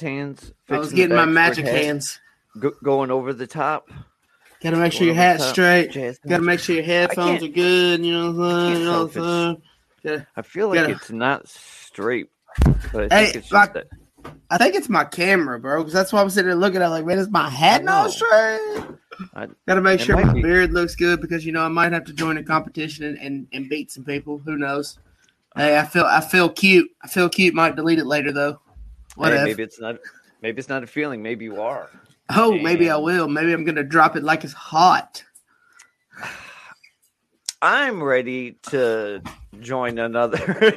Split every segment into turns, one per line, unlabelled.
hands.
I was getting my magic hands.
go- going over the top.
Gotta make sure your hat's straight.
Jazz
Gotta make sure your headphones are good. You know what I'm saying? You know what I'm saying?
I feel like
Gotta-
it's not straight, but I
Hey,
think it's just
like-
that.
I think it's my camera, bro, because that's why I'm sitting there looking at it like, man, is my hat not straight?
I-
Gotta make sure my
be.
beard looks good because you know I might have to join a competition and, and, and beat some people. Who knows? Hey, I feel I feel cute. I feel cute. Might delete it later though.
Hey,
Whatever.
maybe it's not. Maybe it's not a feeling. Maybe you are.
oh, maybe I will. Maybe I'm gonna drop it like it's hot.
I'm ready to join another.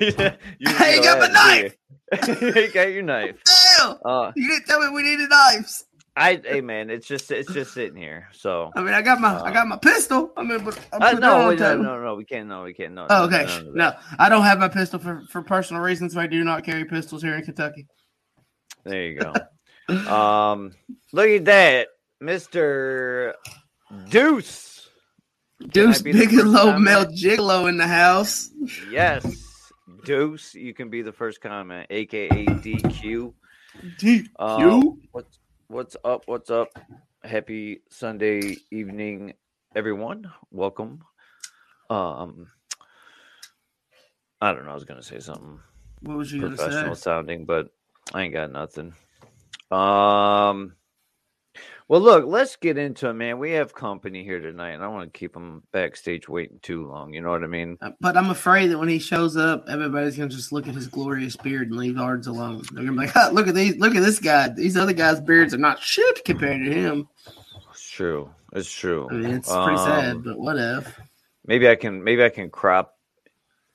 you
Hey,
go
got my
do you? you got your knife.
Damn!
Uh,
You didn't tell me we needed knives.
I, hey man, it's just it's just sitting here. So
I mean, I got my I got my pistol. I mean, but I
uh, no, wait, no, no, no, we can't. No, we can't. No.
Oh,
no,
okay.
none of
No. I don't have my pistol for, for personal reasons. I do not carry pistols here in Kentucky.
There you go. um, look at that, Mister Deuce.
Deuce
be the
Big and Low? Mel Gigolo in the house.
Yes, Deuce. You can be the first comment, aka DQ.
DQ?
Uh, what's what's up? What's up? Happy Sunday evening, everyone. Welcome. Um, I don't know. I was gonna say something
What was you gonna
professional
say?
sounding, but I ain't got nothing. Um. Well, look, let's get into it, man. We have company here tonight, and I want to keep them backstage waiting too long. You know what I mean?
Uh, But I'm afraid that when he shows up, everybody's gonna just look at his glorious beard and leave ours alone. They're gonna be like, "Ha, "Look at these! Look at this guy! These other guys' beards are not shit compared to him."
It's true. It's true.
I mean, it's pretty
Um,
sad, but whatever.
Maybe I can maybe I can crop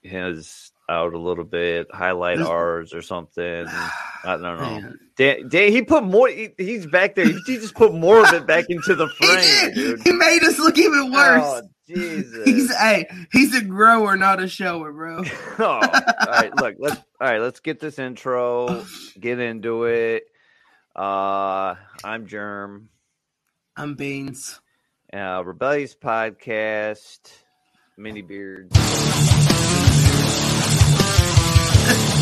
his out a little bit, highlight ours or something. I don't know. Dan, Dan, he put more. He, he's back there. He, he just put more of it back into the
He
frame,
did. He made us look even worse.
Oh, Jesus.
He's hey, he's a grower, not a shower, bro.
oh, all right. Look, let's all right. Let's get this intro. Get into it. Uh, I'm Germ.
I'm Beans.
Uh, Rebellious podcast. Mini beard.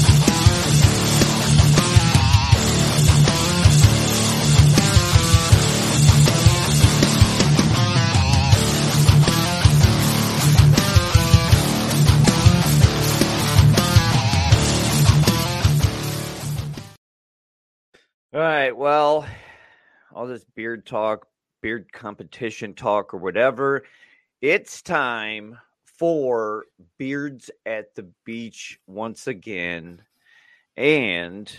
All right. Well, all this beard talk, beard competition talk, or whatever. It's time for Beards at the Beach once again. And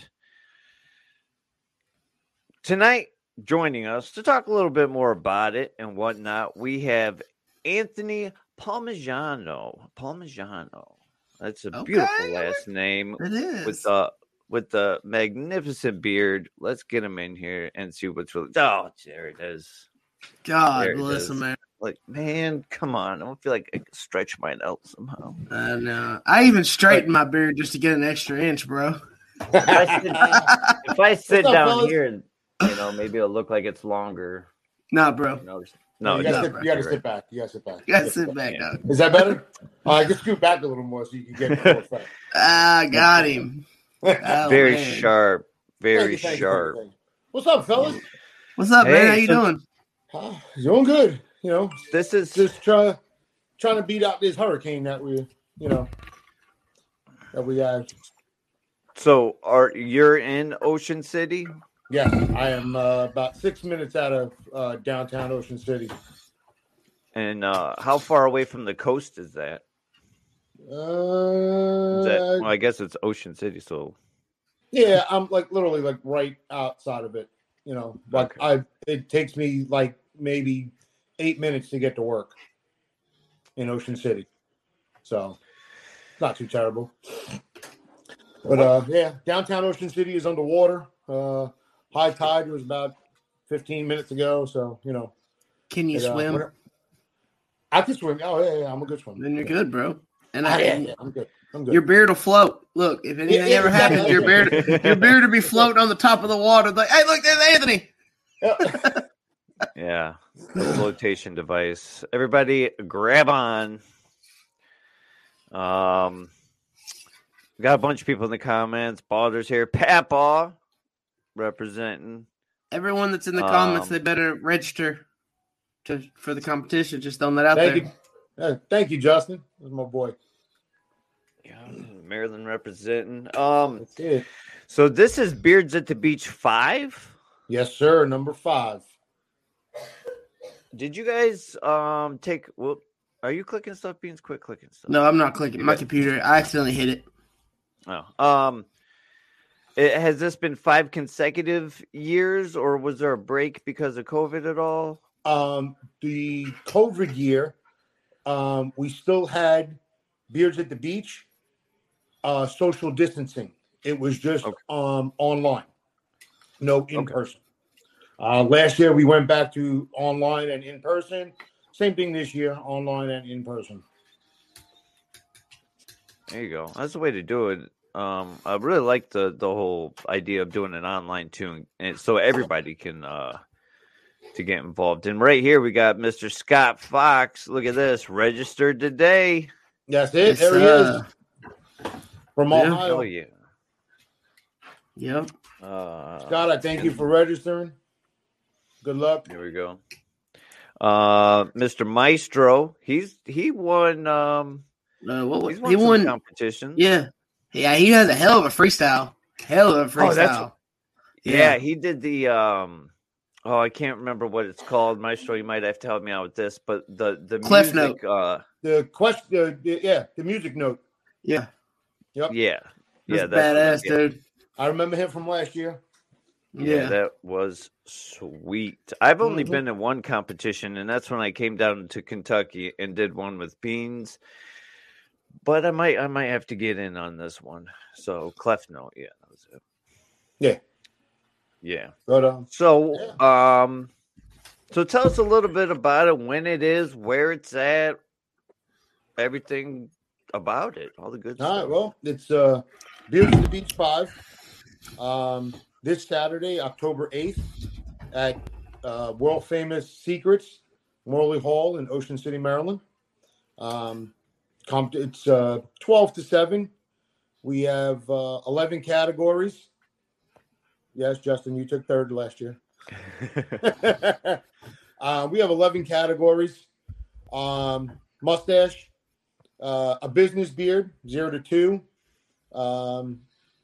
tonight, joining us to talk a little bit more about it and whatnot, we have Anthony Palmigiano. Palmigiano. That's a beautiful last name
It is.
with the with the magnificent beard. Let's get him in here and see what's really. Oh, there it is.
God
There
bless him, man.
Like, man, come on! I don't feel like I can stretch mine out somehow.
I know. I even straightened my beard just to get an extra inch, bro.
If I sit, if I sit
up,
down
fellas?
here, you know, maybe it'll look like it's longer.
Nah, bro.
You know, no,
you gotta, sit, you gotta
right.
sit back. You gotta sit back.
You gotta sit back,
Yeah.
dog.
Is that better? All right, just scoot back a little more so you can get the full effect.
Ah, got him. Oh,
Very
man.
sharp, very
Thank you, thank you,
sharp.
thank you. What's up, fellas?
What's up, man? How you
so-
doing?
Ah, doing good. You know,
This is
just try, trying to beat out this hurricane that we, you know, that we have.
so. Are you're in Ocean City?
Yeah, I am uh, about six minutes out of uh, downtown Ocean City.
And uh how far away from the coast is that?
Uh,
Is that well, I guess it's Ocean City, so
Yeah, I'm like literally like right outside of it. You know, like
Okay.
I it takes me like maybe eight minutes to get to work in Ocean City. So not too terrible. But uh yeah, downtown Ocean City is underwater. Uh high tide was about 15 minutes ago, so you know.
Can you
it, uh,
swim?
when- I can swim. Oh yeah, yeah, I'm a good swimmer.
Then you're
Yeah.
good, bro. And I,
yeah, yeah, I'm good. I'm good.
your beard will float. Look, if anything
yeah,
ever
exactly.
happens, your beard, your beard will be floating on the top of the water. Like, hey, look, there's Anthony.
Yeah.
yeah, the flotation device. Everybody, grab on. Um, got a bunch of people in the comments. Baldur's here. Papa, representing.
Everyone that's in the comments,
Um,
they better register to for the competition. Just throwing that out
Thank
there.
you. Uh, thank you, Justin. That's my boy.
Yeah, Maryland representing. Um, so this is Beards at the Beach five.
Yes, sir. Number five.
Did you guys um take? Well, are you clicking stuff? Beans, quit clicking stuff.
No, I'm not clicking. My computer, I accidentally hit it.
Oh, um, it, has this been five consecutive years, or was there a break because of COVID at all?
Um, the COVID year, um, we still had Beards at the Beach, uh, social distancing. It was just
Okay.
um online, no in
Okay.
person. Uh, last year we went back to online and in person. Same thing this year, online and in person.
There you go. That's the way to do it. Um, I really like the the whole idea of doing an online too, and so everybody can uh to get involved. And right here we got Mr. Scott Fox. Look at this, registered today.
That's it.
Yes,
there he
uh,
is from
yeah.
Ohio.
Oh yeah.
Yep.
Uh,
Scott, I thank you for registering. Good luck.
Here we go. Uh, Mr. Maestro, he's he won. Um,
Uh, what was
won
he
some
won?
competition?
Yeah, yeah. He has a hell of a freestyle. Hell of a
Oh, that's-
freestyle.
Yeah, he did the um oh I can't remember what it's called. Maestro, you might have to help me out with this, but the the
Cliff
music uh
The question, the, the- yeah, the music note.
yeah.
Yeah. Yeah,
That's
that's
badass,
get.
dude.
I remember him from last year.
Yeah,
Yeah.
that was sweet. I've only
Mhm.
been in one competition, and that's when I came down to Kentucky and did one with beans. But I might I might have to get in on this one. So clef note, yeah, that was it.
Yeah.
Yeah.
But um,
So, um, so tell us a little bit about it, when it is, where it's at, everything about it, all the good
all right,
stuff.
well, it's uh, Beards at the Beach Five. Um, this Saturday, October eighth, at uh, world famous Seacrets Morley Hall in Ocean City, Maryland. Um, comp- it's uh, twelve to seven. We have uh, eleven categories. Yes, Justin, you took third last year. uh, we have 11 categories um, mustache, uh, a business beard, zero to two, um,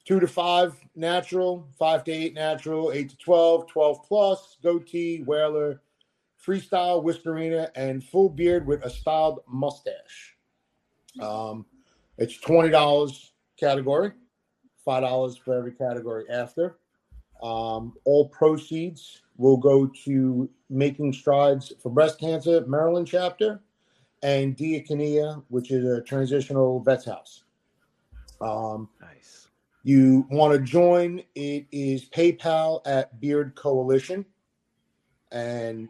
two to five natural, five to eight natural, eight to 12, 12 plus, goatee, whaler, freestyle, whiskerina, and full beard with a styled mustache. Um, it's $20 category, $5 for every category after. Um, all proceeds will go to Making Strides for Breast Cancer Maryland chapter and Diakonia, which is a transitional vets house. Um,
nice.
you want to join, it is PayPal at Beard Coalition. And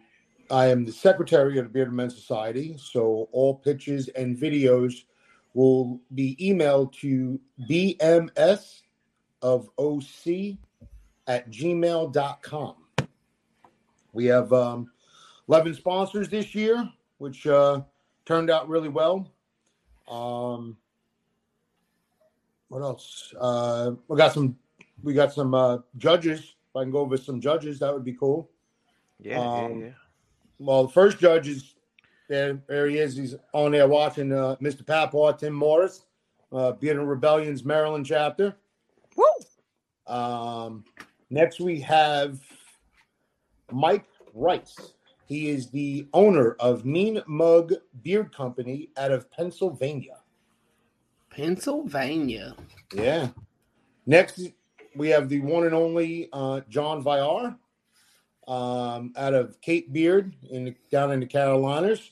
I am the secretary of the Beard Men's Society. So all pitches and videos will be emailed to BMS of OC at gmail.com. We have um, 11 sponsors this year, which uh, turned out really well. Um, what else? Uh, we got some. We got some uh, judges. If I can go over some judges, that would be cool.
Yeah,
Um,
yeah, yeah.
Well, the first judge is there. There he is. He's on there watching uh, Mr. Papaw, Tim Morris, uh, Bearded Rebellion's Maryland chapter.
Woo!
Um, next, we have Mike Rice. He is the owner of Mean Mug Beard Company out of Pennsylvania.
Pennsylvania.
Yeah. Next, we have the one and only uh, John Viar um, out of Cape Beard in down in the Carolinas.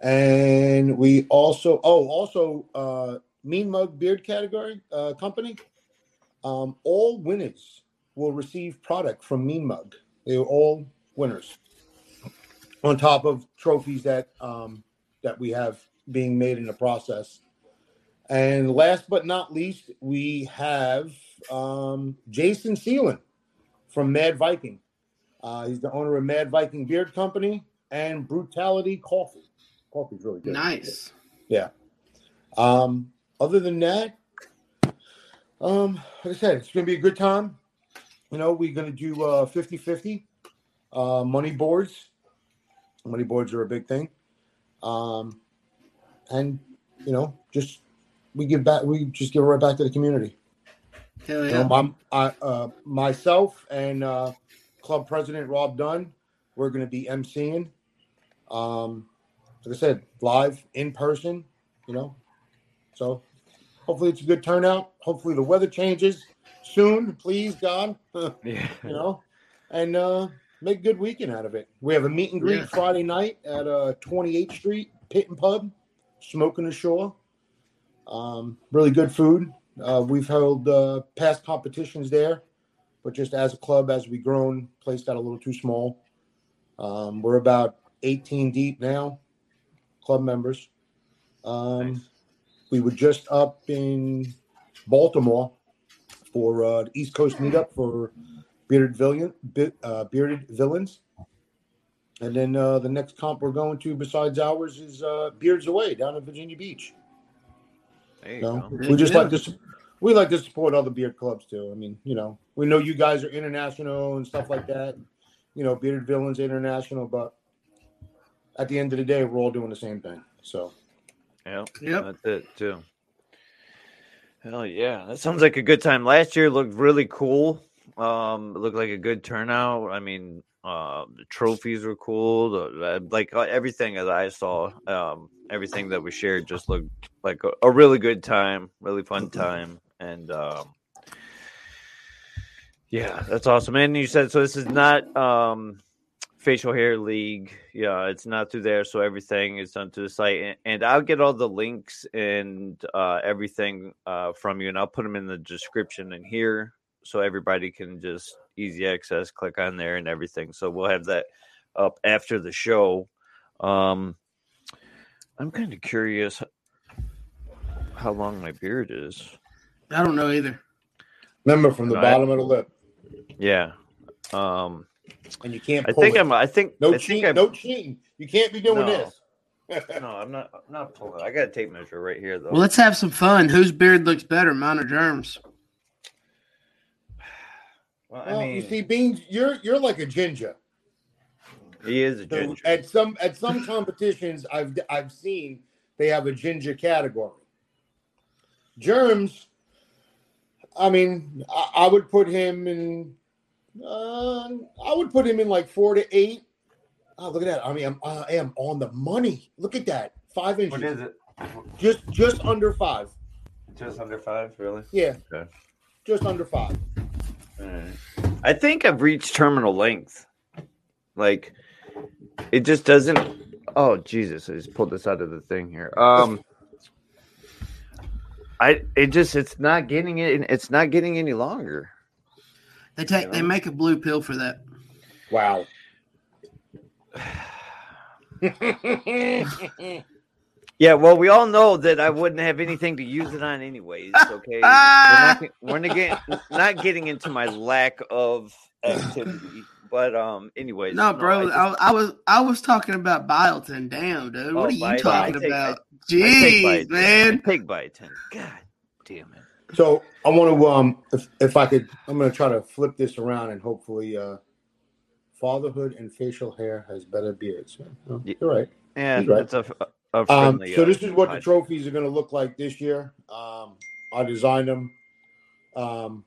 And we also, oh, also uh, Mean Mug Beard category uh, company. Um, all winners will receive product from Mean Mug. They're all winners. On top of trophies that um, that we have being made in the process. And last but not least, we have um, Jason Seelan from Mad Viking. Uh, he's the owner of Mad Viking Beard Company and Brutality Coffee. Coffee's really good.
Nice.
Yeah. Um, other than that, um, like I said, it's going to be a good time. you know, we're going to do uh 50 50 uh, money boards. Money boards are a big thing. Um, and, you know, just we give back, we just give it right back to the community.
Hell
You
yeah.
know, I'm, I, uh, myself and uh, club president Rob Dunn, we're going to be emceeing. Um, like I said, live in person. You know, so hopefully it's a good turnout. Hopefully the weather changes soon, please God.
Yeah.
You know, and uh, make a good weekend out of it. We have a meet and greet
Yeah.
Friday night at uh, 28th Street Pit and Pub, smoking ashore. Um, really good food. Uh, we've held uh, past competitions there, but just as a club, as we grown, place got a little too small. Um, we're about 18 deep now, club members. Um,
Nice.
We were just up in Baltimore for uh, the East Coast meetup for Bearded Villain, Bi- uh, Bearded Villains, and then uh, the next comp we're going to besides ours is uh, Beards Away down in Virginia Beach.
There you
So
go.
we just
Yeah.
like to we like to support other beard clubs too. I mean, you know, we know you guys are international and stuff like that. You know, Bearded Villains International, but at the end of the day, we're all doing the same thing. So
Yeah.
Yep.
That's it too. Hell yeah, that sounds like a good time. Last year looked really cool. Um, it looked like a good turnout. I mean, uh, the trophies were cool. The, the- like uh, everything that I saw, um, everything that we shared just looked like a, a really good time, really fun time, and um, yeah, that's awesome. And you said so. This is not um facial hair league yeah it's not through there so everything is done through the site and, and i'll get all the links and uh, everything uh, from you and i'll put them in the description in here so everybody can just easy access click on there and everything so we'll have that up after the show um i'm kind of curious how long my beard is
I don't know either.
remember from the
Right.
bottom of the lip,
yeah um
and you can't.
i think
it.
i'm i think
no
I
cheating.
I'm-
No cheating. You can't be doing
No.
this.
no i'm not I'm not pulling i got a tape measure right here though
Well, let's have some fun. Whose beard looks better, mine or Germs?
Well, i mean
you see, Beans, you're you're like a ginger.
He is a
So
ginger.
at some at some competitions I've I've seen they have a ginger category. Germs, I mean, I, I would put him in. Uh, I would put him in like four to eight. Oh, look at that! I mean, I'm, I am on the money. Look at that, five inches, What is
it?
just just under five.
Just under five, really?
Yeah,
Okay.
just under five.
I think I've reached terminal length. Like, it just doesn't. Oh Jesus! I just pulled this out of the thing here. Um, I it just it's not getting it. It's not getting any longer.
They take they make a blue pill for that.
Wow.
Yeah, well, we all know that I wouldn't have anything to use it on anyways. Okay, we're not, we're not getting not getting into my lack of activity, but um, anyways,
No, bro,
I just-
I, I was I was talking about Biotin. Damn, dude, what
Oh,
are you
Biotin.
talking
take-
about?
I
Jeez,
Biotin.
man.
Pig biotin. God damn it.
So I want to um if, if I could I'm gonna try to flip this around and hopefully uh fatherhood and facial hair has better beards. Oh,
Yeah.
You're right.
Yeah,
He's right.
it's a, a
Um, so
uh,
this is what the trophies are gonna look like this year. Um I designed them. Um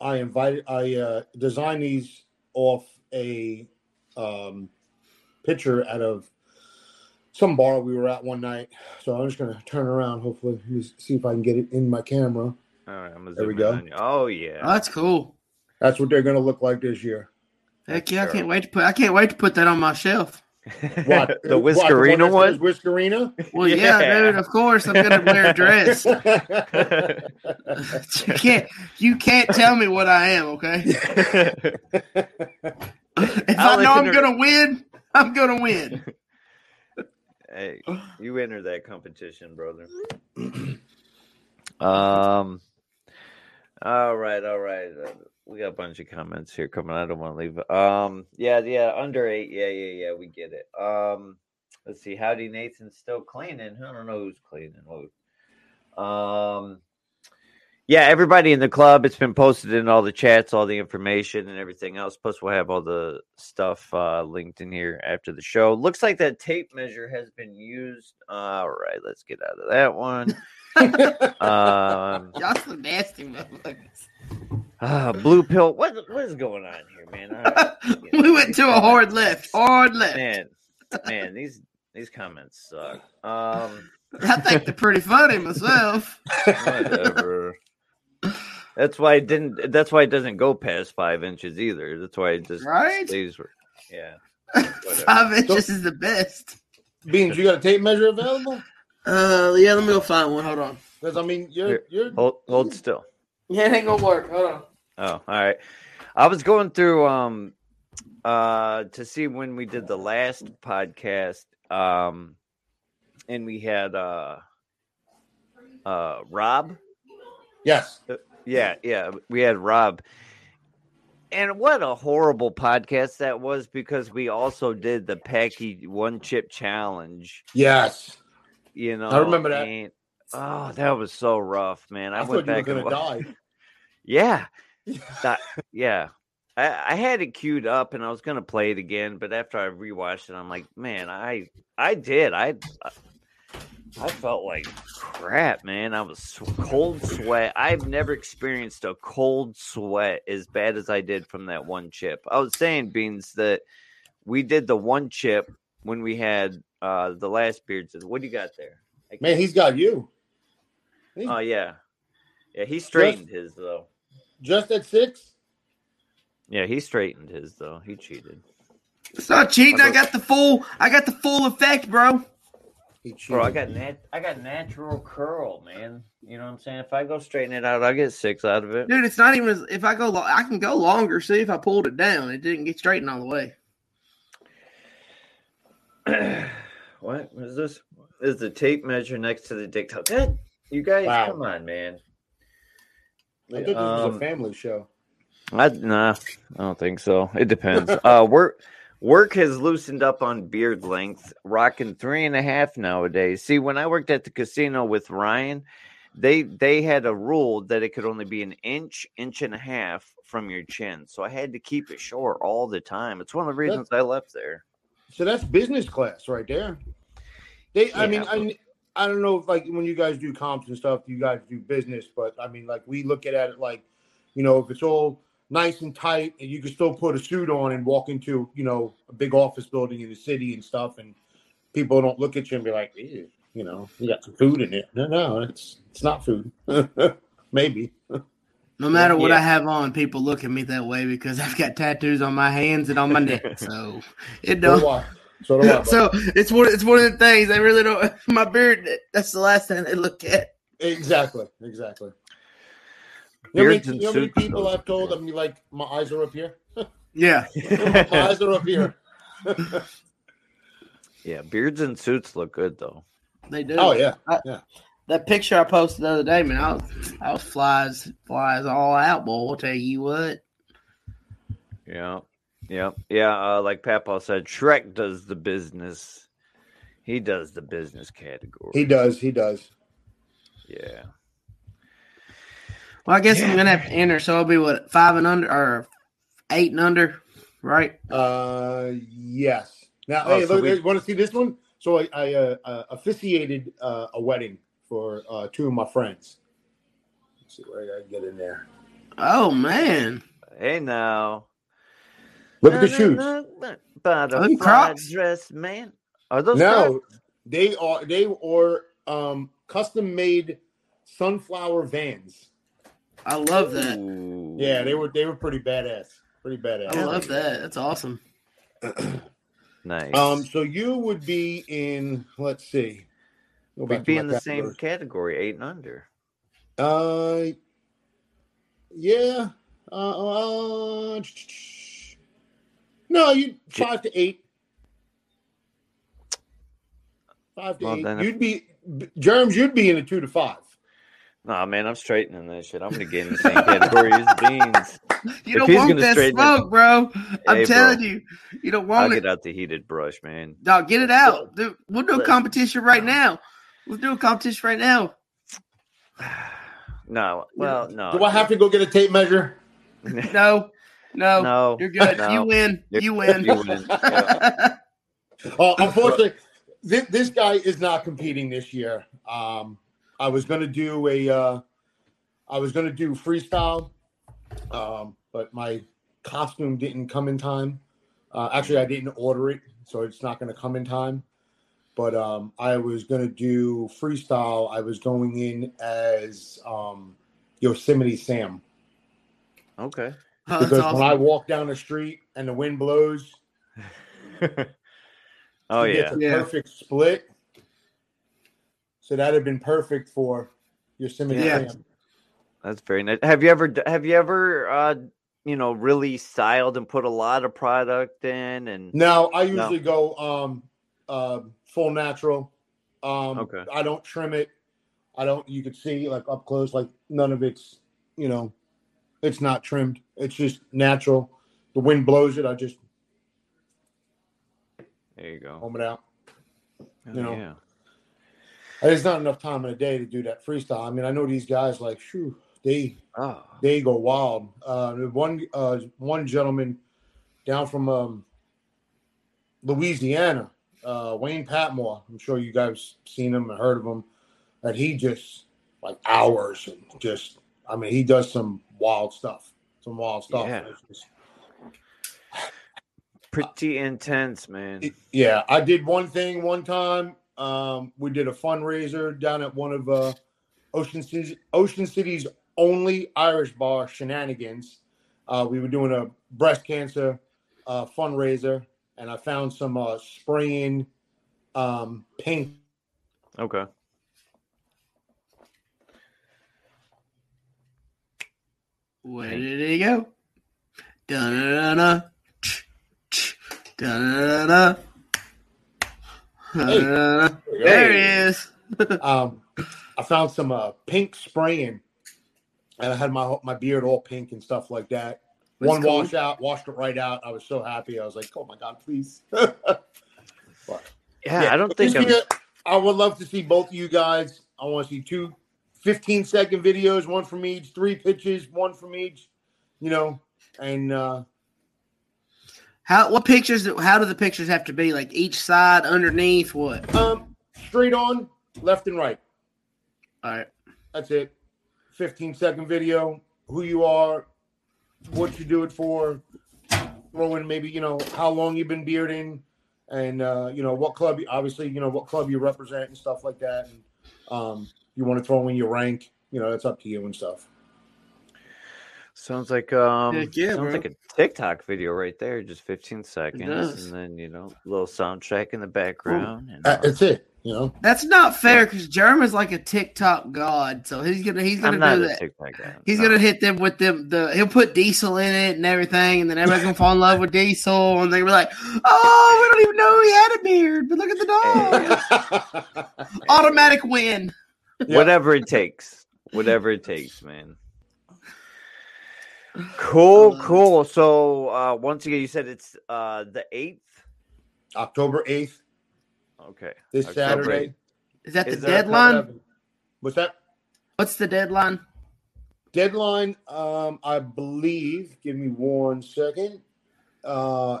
I invited I uh designed these off a um picture out of some bar we were at one night. So I'm just gonna turn around, hopefully, see if I can get it in my camera.
All right, I'm gonna
There we
zoom in
go.
Oh yeah.
Oh, that's cool.
That's what they're gonna look like this year.
Heck yeah, I can't wait to put I can't wait to put that on my shelf.
What
the
what,
Whiskerina
that
one?
Whiskerina.
Well, yeah,
Yeah.
dude, of course I'm gonna wear a dress. you can't you can't tell me what I am, okay? If
I'll
I know I'm
enter-
gonna win, I'm gonna win.
hey, you enter that competition, brother. um. All right, all right. We got a bunch of comments here coming. I don't want to leave. Um. Yeah, yeah. Under eight. Yeah, yeah, yeah. We get it. Um. Let's see. Howdy, Nathan's still cleaning. I don't know who's cleaning. Who. Um. yeah, everybody in the club. It's been posted in all the chats, all the information, and everything else. Plus, we'll have all the stuff uh, linked in here after the show. Looks like that tape measure has been used. All right, let's get out of that one. um,
Y'all some nasty motherfuckers.
Ah, blue pill. What what is going on here, man? All right.
we went to a hard left. Hard left.
man, man, these these comments suck. Um,
I think they're pretty funny myself.
whatever. That's why it didn't. That's why it doesn't go past five inches either. That's why it just
Right?
stays. Yeah.
Five inches is the best.
Beans, you got a tape measure available?
Uh, yeah, let me go find one. Hold on.
Because I mean, you're
Here.
you're
Hold hold still.
Yeah, it ain't gonna work. Hold on.
Oh, all right. I was going through um uh to see when we did the last podcast um and we had uh uh Rob.
yes.
Yeah, yeah, we had Rob. And what a horrible podcast that was because we also did the Paqui one chip challenge,
Yes.
you know.
I remember that.
and- oh, that was so rough, man. I,
I,
went
thought you were
back
gonna
and
die.
Yeah. That- yeah. I, I had it queued up and I was gonna play it again, but after I rewatched it, I'm like, man, I I did. I I felt like crap, man. I was cold sweat. I've never experienced a cold sweat as bad as I did from that one chip. I was saying, Beans, that we did the one chip when we had uh the last beards. What do you got there?
Man, he's got you.
Oh yeah. Yeah, he straightened his though.
Just at six?
Yeah, he straightened his though. He cheated.
It's not cheating. I got the full. I got the full effect, bro.
Bro, I got nat- I got natural curl, man. You know what I'm saying? If I go straighten it out, I get six out of it.
Dude, it's not even. If I go, lo- I can go longer. See if I pulled it down. It didn't get straightened all the way.
what is this? Is the tape measure next to the dick? toe? God, you guys,
Wow.
come on, man.
I thought this was
Um,
a family show.
I nah, I don't think so. It depends. uh, work work has loosened up on beard length, rocking three and a half nowadays. See, when I worked at the casino with Ryan, they they had a rule that it could only be an inch, inch and a half from your chin. So I had to keep it short all the time. It's one of the reasons I left there.
So that's business class right there. They, I mean,
but-
I, I don't know if like when you guys do comps and stuff, you guys do business, but I mean, like we look at it like, you know, if it's all nice and tight, and you can still put a suit on and walk into, you know, a big office building in the city and stuff, and people don't look at you and be like, "Ew," you know, you got some food in it. No, no, it's it's not food. Maybe.
No matter what
Yeah.
I have on, people look at me that way because I've got tattoos on my hands and on my neck. So it
So do
don't.
I. So do I.
So it's one. It's one of the things I really don't. My beard. That's the last thing they look at.
exactly, exactly. You know, many,
Beards and
you know how many people. I've told? I mean, like my eyes are up here.
Yeah.
my eyes are up here.
yeah, beards and suits look good though.
They do.
Oh yeah,
I-
yeah.
That picture I posted the other day, man, I was, I was flies, flies all out, boy. I'll tell you what.
Yeah, yeah, yeah. Uh, like Papa said, Shrek does the business. He does the business category.
He does. He does.
yeah.
Well, I guess
Yeah.
I'm gonna have to enter, so I'll be what five and under or eight and under, right?
Uh, yes. Now,
Oh,
hey,
so
look,
we-
you want to see this one? So I, I uh, uh, officiated uh, a wedding for uh, two of my friends. Let's see where I gotta get in there.
Oh man,
Hey now.
Look at the shoes.
Butterfly
Are they Crocs?
dress, man. Are those
No, they are they are um, custom made sunflower vans.
I love
Crocs?
that.
Ooh.
Yeah, they were they were pretty badass. Pretty badass.
I love that. That's awesome.
nice.
Um, so you would be in. Let's see. Go
We'd be in the same
calendar.
category, eight and under.
Uh, yeah. Uh, uh, no, you five to eight. Five to
Well,
eight. You'd be germs. You'd be in a two to five.
Nah, man, I'm straightening that shit. I'm gonna get in the same category as Beans.
You
If
don't want that
straighten it-
smoke, bro. I'm
Hey, bro.
telling you, you don't
I'll
want it.
get out the heated brush, man.
Dog, get it out. Dude, we'll do a competition right now. We'll do a competition right now.
No. Well, no.
Do I have to go get a tape measure?
No, no,
no.
you're good.
no.
You win.
You're-
You win.
you win. Yeah.
Uh, unfortunately, this, this guy is not competing this year. Um, I was going to do a, uh, I was going to do freestyle, um, but my costume didn't come in time. Uh, actually, I didn't order it, so it's not going to come in time. But um, I was going to do freestyle. I was going in as um, Yosemite Sam
Okay.
Oh,
because
awesome.
when I walk down the street and the wind blows,
oh yeah.
gets a
Yeah.
perfect split. So that'd have been perfect for Yosemite
Yeah.
Sam.
That's very nice. Have you ever have you ever uh you know really styled and put a lot of product in and
Now I usually go um uh, full natural. Um
Okay.
I don't trim it. I don't you could see like up close, like none of it's you know, it's not trimmed. It's just natural. The wind blows it, I just
there you go.
home it out.
Oh,
you know.
yeah.
There's not enough time in a day to do that freestyle. I mean, I know these guys like, shoo, they
Oh.
they go wild. Uh, one uh, one gentleman down from um, Louisiana, uh, Wayne Patmore. I'm sure you guys seen him and heard of him. And he just like hours and just. I mean, he does some wild stuff. Some wild stuff.
Yeah.
Just-
Pretty intense, man.
It- yeah, I did one thing one time. Um, we did a fundraiser down at one of uh, Ocean City, Ocean City's only Irish bar, Shenanigans. Uh, we were doing a breast cancer uh, fundraiser, and I found some uh, spraying um, paint.
Okay.
Where did he go? Da-da-da-da. Da-da-da-da. Da-da-da-da. There he is.
Um, I found some uh, pink spraying, and I had my my beard all pink and stuff like that.
That's
one
cool.
wash out, washed it right out. I was so happy. I was like, "Oh my god, please!"
Yeah, I don't think I'm.
give I would love to see both of you guys. I want to see two 15 second videos, one from each, three pitches, one from each, you know, and uh
How? What pictures? How do the pictures have to be? Like each side, underneath, what?
um straight on, left and right.
All right.
That's it. 15 second video, who you are, what you do it for, throw in maybe, you know, how long you've been bearding and uh, you know, what club you obviously, you know, what club you represent and stuff like that. And um you want to throw in your rank, you know, it's up to you and stuff.
Sounds like um
Heck yeah,
sounds
bro.
like a TikTok video right there, just 15 seconds, and then you know, a little soundtrack in the background. And,
Uh,
uh,
That's it, you know.
That's not fair because Jeremy's like a TikTok god, so he's gonna he's gonna
not
do
a
that.
TikTok guy.
He's
no.
gonna hit them with them. The he'll put Diesel in it and everything, and then everybody's gonna fall in love with Diesel, and they're gonna be like, "Oh, we don't even know he had a beard, but look at the dog." Automatic win.
Yeah.
whatever it takes. Whatever it takes, man. Cool, cool. So uh once again, you said it's uh the eighth.
October 8th,
Okay.
this
October
Saturday.
Is that the
Is that
deadline?
What's that?
What's the deadline?
Deadline, um, I believe. Give me one second. Uh,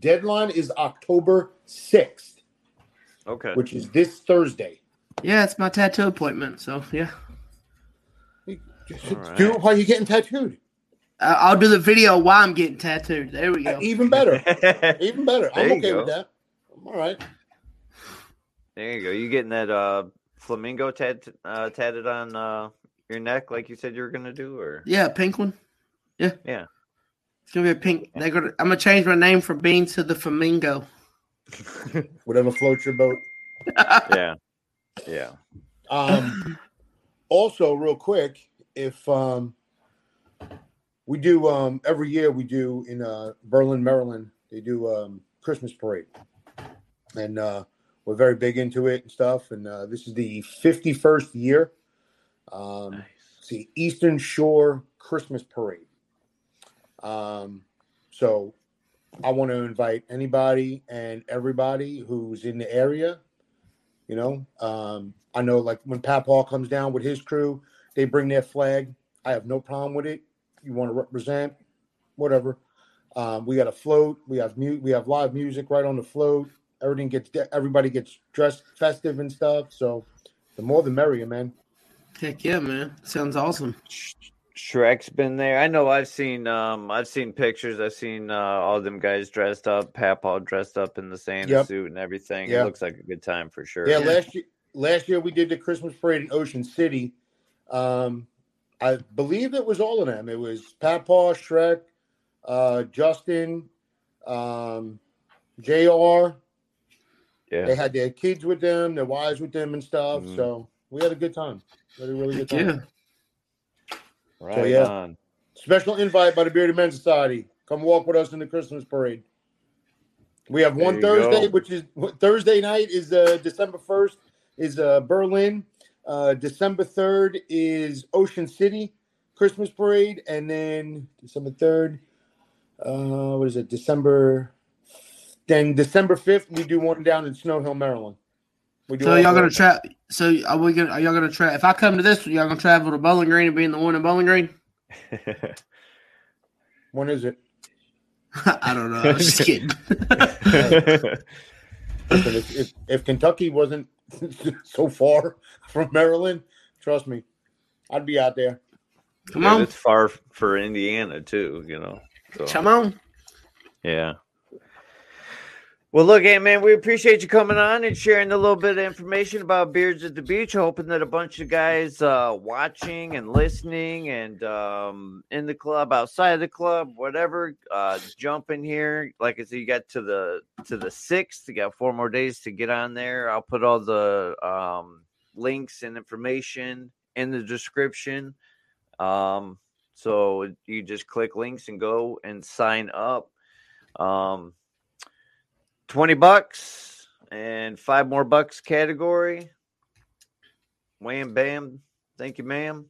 deadline is October 6th,
Okay.
which is this Thursday.
Yeah, it's my tattoo appointment. So yeah,
Just
All right.
Do it while you're getting tattooed.
Uh, I'll do the video while I'm getting tattooed. There we go.
Uh, Even better. Even better. I'm okay
go.
with that. All right.
there you go. You getting that uh flamingo tat uh, tatted on uh your neck like you said you were gonna do, or
Yeah, pink one. Yeah.
Yeah.
It's gonna be a pink. They're gonna. I'm gonna change my name from Beans to the Flamingo.
Whatever floats your boat.
yeah, yeah.
Um, also, real quick, if um, we do um, every year, we do in uh, Berlin, Maryland, they do um, Christmas parade, and uh, we're very big into it and stuff. And uh, this is the 51st year. Um,
Nice.
it's the Eastern Shore Christmas Parade. Um, so I want to invite anybody and everybody who's in the area. You know, um, I know like when Pat Paul comes down with his crew, they bring their flag. I have no problem with it. You want to represent, whatever. Um, we got a float. We have mute. We have live music right on the float. Everything gets everybody gets dressed festive and stuff. So the more the merrier, man.
Heck yeah, man! Sounds awesome.
Shrek's been there. I know. I've seen. Um, I've seen pictures. I've seen uh, all them guys dressed up. Papaw dressed up in the Santa
Yep.
suit and everything. It looks like a good time for sure.
Yeah,
Yeah.
last year last year we did the Christmas parade in Ocean City. Um, I believe it was all of them. It was Papaw, Shrek, uh, Justin, um, Jr.
yeah.
They had their kids with them, their wives with them, and stuff.
Mhm.
So we had a good time. We had a really good time.
yeah.
Right
yeah.
on.
Special invite by the Bearded Men Society. Come walk with us in the Christmas parade. We have one Thursday,
go.
which is Thursday night is uh, December first is uh, Berlin. Uh, December third is Ocean City Christmas parade, and then December third, uh, what is it? December. Then December fifth, we do one down in Snow Hill, Maryland. We do
So y'all gonna try? So are we gonna? Are y'all gonna try? If I come to this, y'all gonna travel to Bowling Green and be in the one in Bowling Green?
When is it?
I don't know. I'm just kidding.
Listen, if, if, if Kentucky wasn't so far from Maryland, trust me, I'd be out there.
Come
Yeah,
on,
It's far for Indiana too. You know. So,
come on.
Yeah. Well, look, hey, man, we appreciate you coming on and sharing a little bit of information about Beards at the Beach. Hoping that a bunch of guys uh, watching and listening and um, in the club, outside of the club, whatever, uh, jump in here. Like I said, you got to the to the sixth. You got four more days to get on there. I'll put all the um, links and information in the description. Um, so you just click links and go and sign up. Um, 20 bucks and five more bucks category. Wham bam. Thank you, ma'am.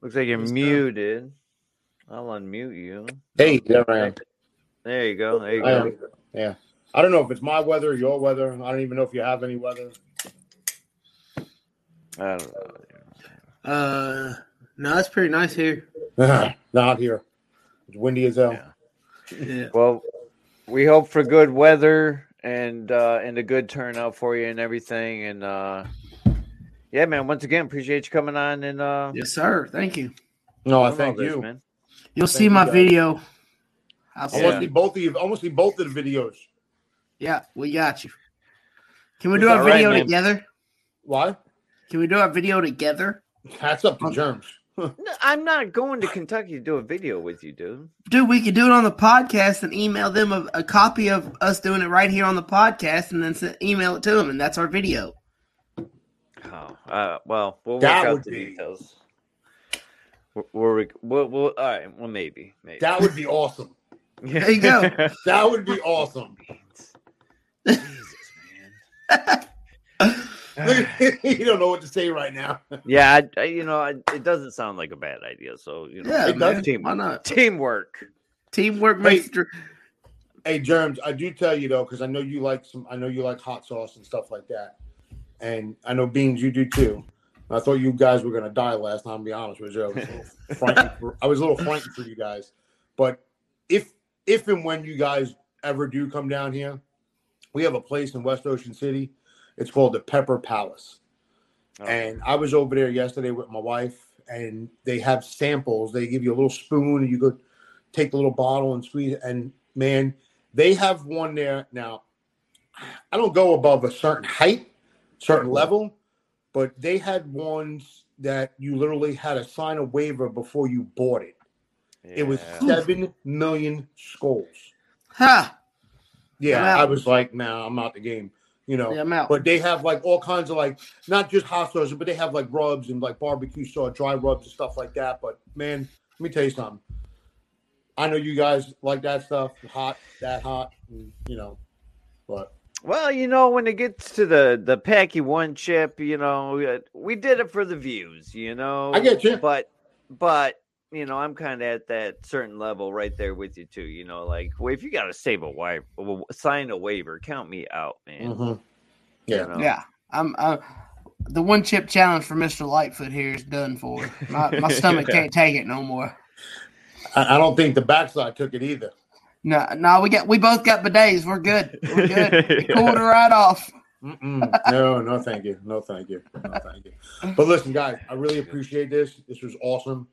Looks like you're
Yes, sir.
muted. I'll unmute you.
Hey, there I am.
There you go. There you
I
go.
am. Yeah. I don't know if it's my weather or your weather. I don't even know if you have any weather.
I don't know.
Uh, no, it's pretty nice here.
Not here. It's windy as hell.
Yeah.
Yeah.
Well, we hope for good weather and uh and a good turnout for you and everything. And uh yeah, man, once again, appreciate you coming on and uh
Yes, sir. Thank you.
No, I
doing all
thank
this,
you.
man.
You'll
Thank
see my
guys.
video. I'll
I
see
Yeah.
see both of you. I want see both of the videos.
Yeah, we got you. Can we
It's
do our
all right,
video
man.
together?
Why?
Can we do our video together?
That's up to germs.
No, I'm not going to Kentucky to do a video with you, dude.
Dude, we could do it on the podcast and email them a, a copy of us doing it right here on the podcast and then send, email it to them, and that's our video.
Oh, uh, well, we'll work
That
out the
be-
details. We're, we're, we'll, we'll, all right. Well, maybe, maybe.
That would be awesome.
There you go.
That would be awesome.
Jesus, man.
you don't know what to say right now.
yeah, I, I, you know, I, it doesn't sound like a bad idea. So, you know,
Yeah,
It does
team,
Why not?
teamwork.
Teamwork makes the dr-
Hey, germs, I do tell you though, because I know you like some. I know you like hot sauce and stuff like that, and I know beans you do too. I thought you guys were gonna die last time. To be honest with you, I was a little frightened. For, I was a little frightened for you guys. But if if and when you guys ever do come down here, we have a place in West Ocean City. It's called the Pepper Palace.
Oh,
And I was over there yesterday with my wife, and they have samples. They give you a little spoon, and you go take the little bottle and squeeze. it. And man, they have one there now. I don't go above a certain height, certain level, but they had ones that you literally had to sign a waiver before you bought it. It was seven million skulls.
Ha!
Yeah,
Wow.
I was like, nah, I'm out the game. You know,
Yeah, I'm out.
but they have like all kinds of like not just hot sauce, but they have like rubs and like barbecue sauce, dry rubs and stuff like that. But man, let me tell you something. I know you guys like that stuff, hot, that hot, and, you know. But
Well, you know, when it gets to the the Paqui one chip, you know, uh, we did it for the views, you know.
I get you.
but but you know, I'm kind of at that certain level right there with you too. You know, like well, if you got to save a wife, sign a waiver, count me out, man.
mhm. Yeah.
know?
Yeah, I'm. Uh, the one chip challenge for Mister Lightfoot here is done for. My, my stomach
Yeah.
can't take it no more.
I, I don't think the backside took it either.
No, no, we got we both got bidets. We're good. We're good. We
Yeah.
cooled it right off.
Mm-mm. no, no, thank you. No, thank you. No, thank you. But listen, guys, I really appreciate this. This was awesome.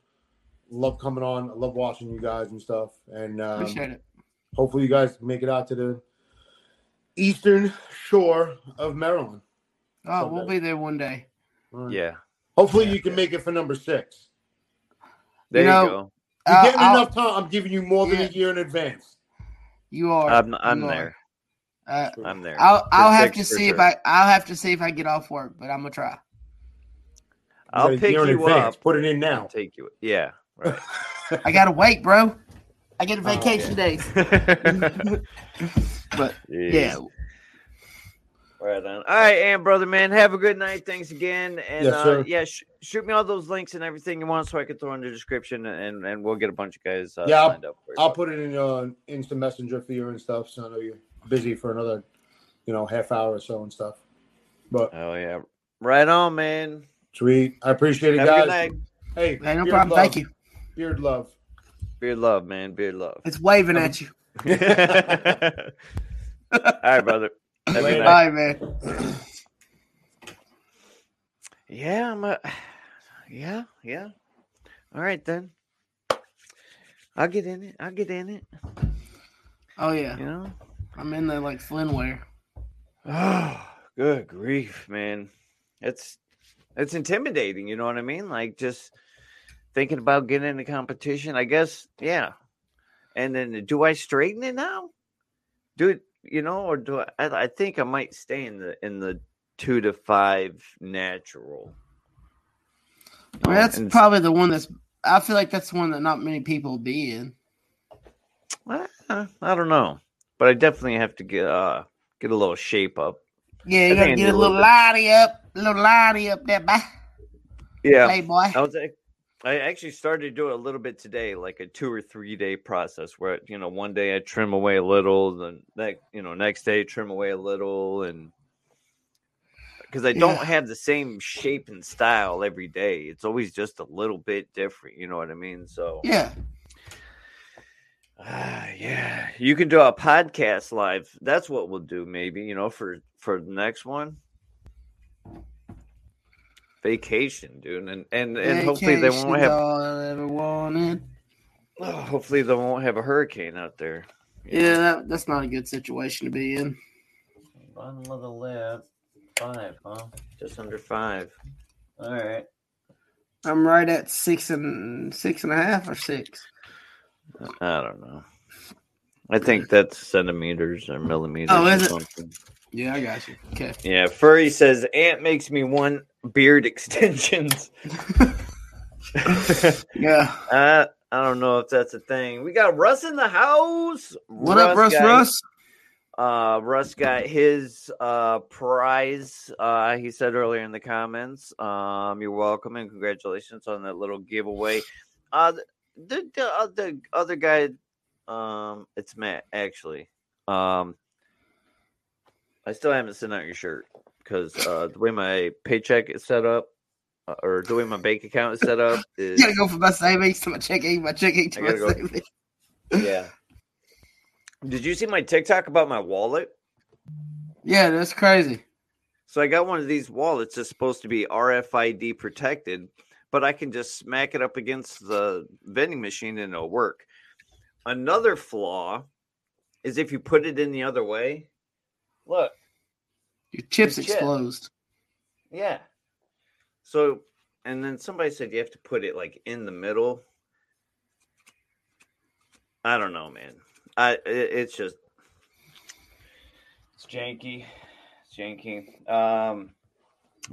Love coming on. I love watching you guys and stuff. And um,
Appreciate it.
hopefully, you guys make it out to the eastern shore of Maryland.
Oh, we'll be there one day.
All right.
Yeah.
Hopefully, you can make it for number six.
There you,
know,
go.
You're
Uh,
getting
I'll-
enough time. I'm giving you more than
Yeah.
a year in advance.
You are.
I'm I'm
you are.
there.
Uh,
I'm there.
I'll I'll have to
for
see if. I I'll have to see if I get off work, but I'm gonna try.
I'll pick you
advance.
up.
Put it in now.
I'll take you. Yeah. Right.
I gotta wait, bro. I get a
Oh,
vacation days. But yeah,
Right on. All right, and brother man, have a good night. Thanks again, and
Yes,
uh, yeah, sh- shoot me all those links and everything you want, so I can throw in the description, and and we'll get a bunch of guys uh,
Yeah, I'll-
up for you.
I'll put it in uh, instant messenger for you and stuff. So I know you're busy for another, you know, half hour or so and stuff. But
oh yeah, right on, man.
sweet, I appreciate it,
Have a good
guys.
night.
Hey,
hey, no problem.
love.
Thank you.
Beard love.
Beard love, man. Beard love.
It's waving at you.
all right, brother. Have a
Later.
Bye, man.
Yeah, I'm a, yeah, yeah. All right then. I'll get in it. I'll get in it.
Oh yeah,
You know.
I'm in there like Flynnware.
Oh, good grief, man. It's it's intimidating, you know what I mean? Like just thinking about getting into competition. I guess, yeah. And then do I straighten it now? Do it, you know, or do I I, I think I might stay in the in the two to five natural.
I mean,
Um,
that's
and-
probably the one that's. I feel like that's one that not many people be in.
Uh, I don't know, but I definitely have to get uh get a little shape up.
Yeah, you gotta get a little
little bit.
up, a little lottie up there, bye.
Yeah,
Playboy.
I was. I actually started to do it a little bit today, like a two or three day process where you know one day I trim away a little, then next you know next day trim away a little, and because I don't
Yeah.
have the same shape and style every day, it's always just a little bit different. You know what I mean? So
Yeah,
Ah, yeah, you can do a podcast live. That's what we'll do, maybe. You know, for for the next one, vacation, dude, and and and hopefully they won't have.
all I ever wanted.
Oh, hopefully they won't have a hurricane out there. you
Yeah, that, that's not a good situation to be in.
Bottom of the left, five, huh? Just under five. All right.
I'm right at six and six and a half or six.
I don't know. I think that's centimeters or millimeters.
Oh,
or
is it?
something.
Yeah, I got you. Okay.
Yeah, Furry says Ant makes me want beard extensions.
Yeah.
Uh, I don't know if that's a thing. We got Russ in the house.
What up, Russ?
got-
Russ?
Uh, Russ got his uh prize. Uh, he said earlier in the comments. Um, you're welcome and congratulations on that little giveaway. Uh, the the, uh, the other guy, um, it's Matt actually. Um, I still haven't sent out your shirt because uh, the way my paycheck is set up, uh, or the way my bank account is set up, is
You gotta go from my savings to my checking, my checking to my
go.
savings.
yeah. Did you see my TikTok about my wallet?
Yeah, that's crazy.
So I got one of these wallets that's supposed to be RFID protected, but I can just smack it up against the vending machine and it'll work. Another flaw is if you put it in the other way. Look,
Your chips
Chip.
exposed.
yeah. So, and then somebody said you have to put it like in the middle. I don't know, man. I it, it's just it's janky. It's janky. Um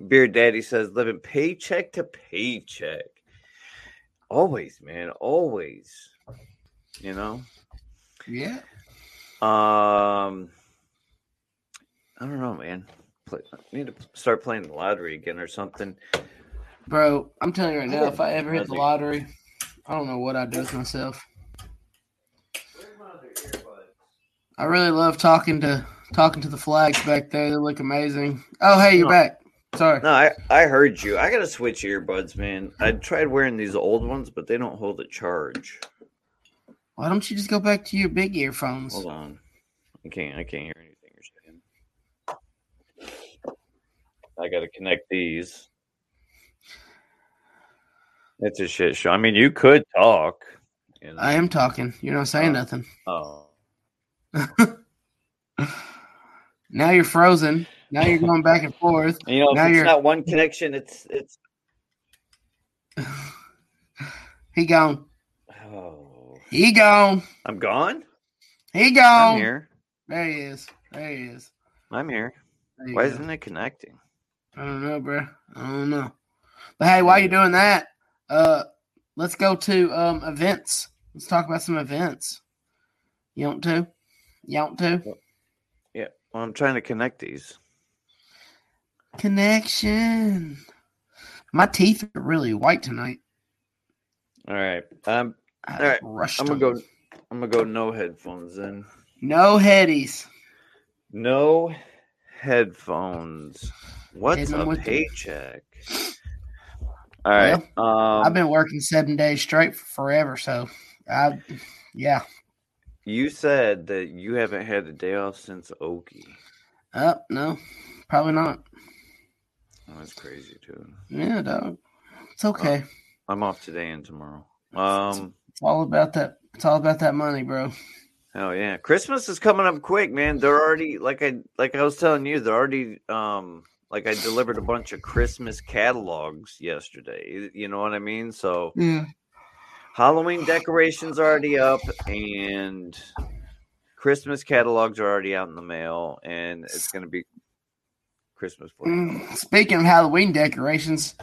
Beard Daddy says living paycheck to paycheck. Always, man, always. You know?
Yeah.
Um I don't know, man. Play, I need to start playing the lottery again or something.
Bro, I'm telling you right now, if I ever hit the lottery, I don't know what I'd do with myself. I really love talking to talking to the flags back there. They look amazing. Oh, hey, you're
No.
back. Sorry.
No, I, I heard you. I gotta switch earbuds, man. I tried wearing these old ones, but they don't hold a charge.
Why don't you just go back to your big earphones?
Hold on. I can't I can't hear anything you're saying. I gotta connect these. It's a shit show. I mean you could talk. You know?
I am talking. You're not saying
Oh.
nothing.
oh.
Now you're frozen. Now you're going back and forth.
You know,
Now
if it's
you're-
not one connection, it's it's
He gone.
oh
He gone.
I'm gone?
He gone.
I'm here.
There he is. There he is.
I'm here. Why
go.
isn't it connecting?
I don't know, bro. I don't know. But hey, while you're doing that, uh, let's go to um events. Let's talk about some events. You want to? You want to?
Yeah. Well, I'm trying to connect these.
Connection. My teeth are really white tonight.
All right. Um All right, I'm gonna go I'm gonna go no headphones then.
No headies.
No headphones. What's a
them with the-
paycheck? All right. um,
I've been working seven days straight for forever, so I, yeah.
you said that you haven't had a day off since Okie.
Uh, no, probably not.
Oh, that's crazy too.
Yeah, dog. It's okay.
I'm off today and tomorrow. Um,
It's all about that. It's all about that money, bro.
Oh yeah, Christmas is coming up quick, man. They're already like I like I was telling you, they're already um like I delivered a bunch of Christmas catalogs yesterday. You know what I mean? So
Yeah.
Halloween decorations are already up and Christmas catalogs are already out in the mail and it's going to be Christmas for.
Mm, Speaking of Halloween decorations,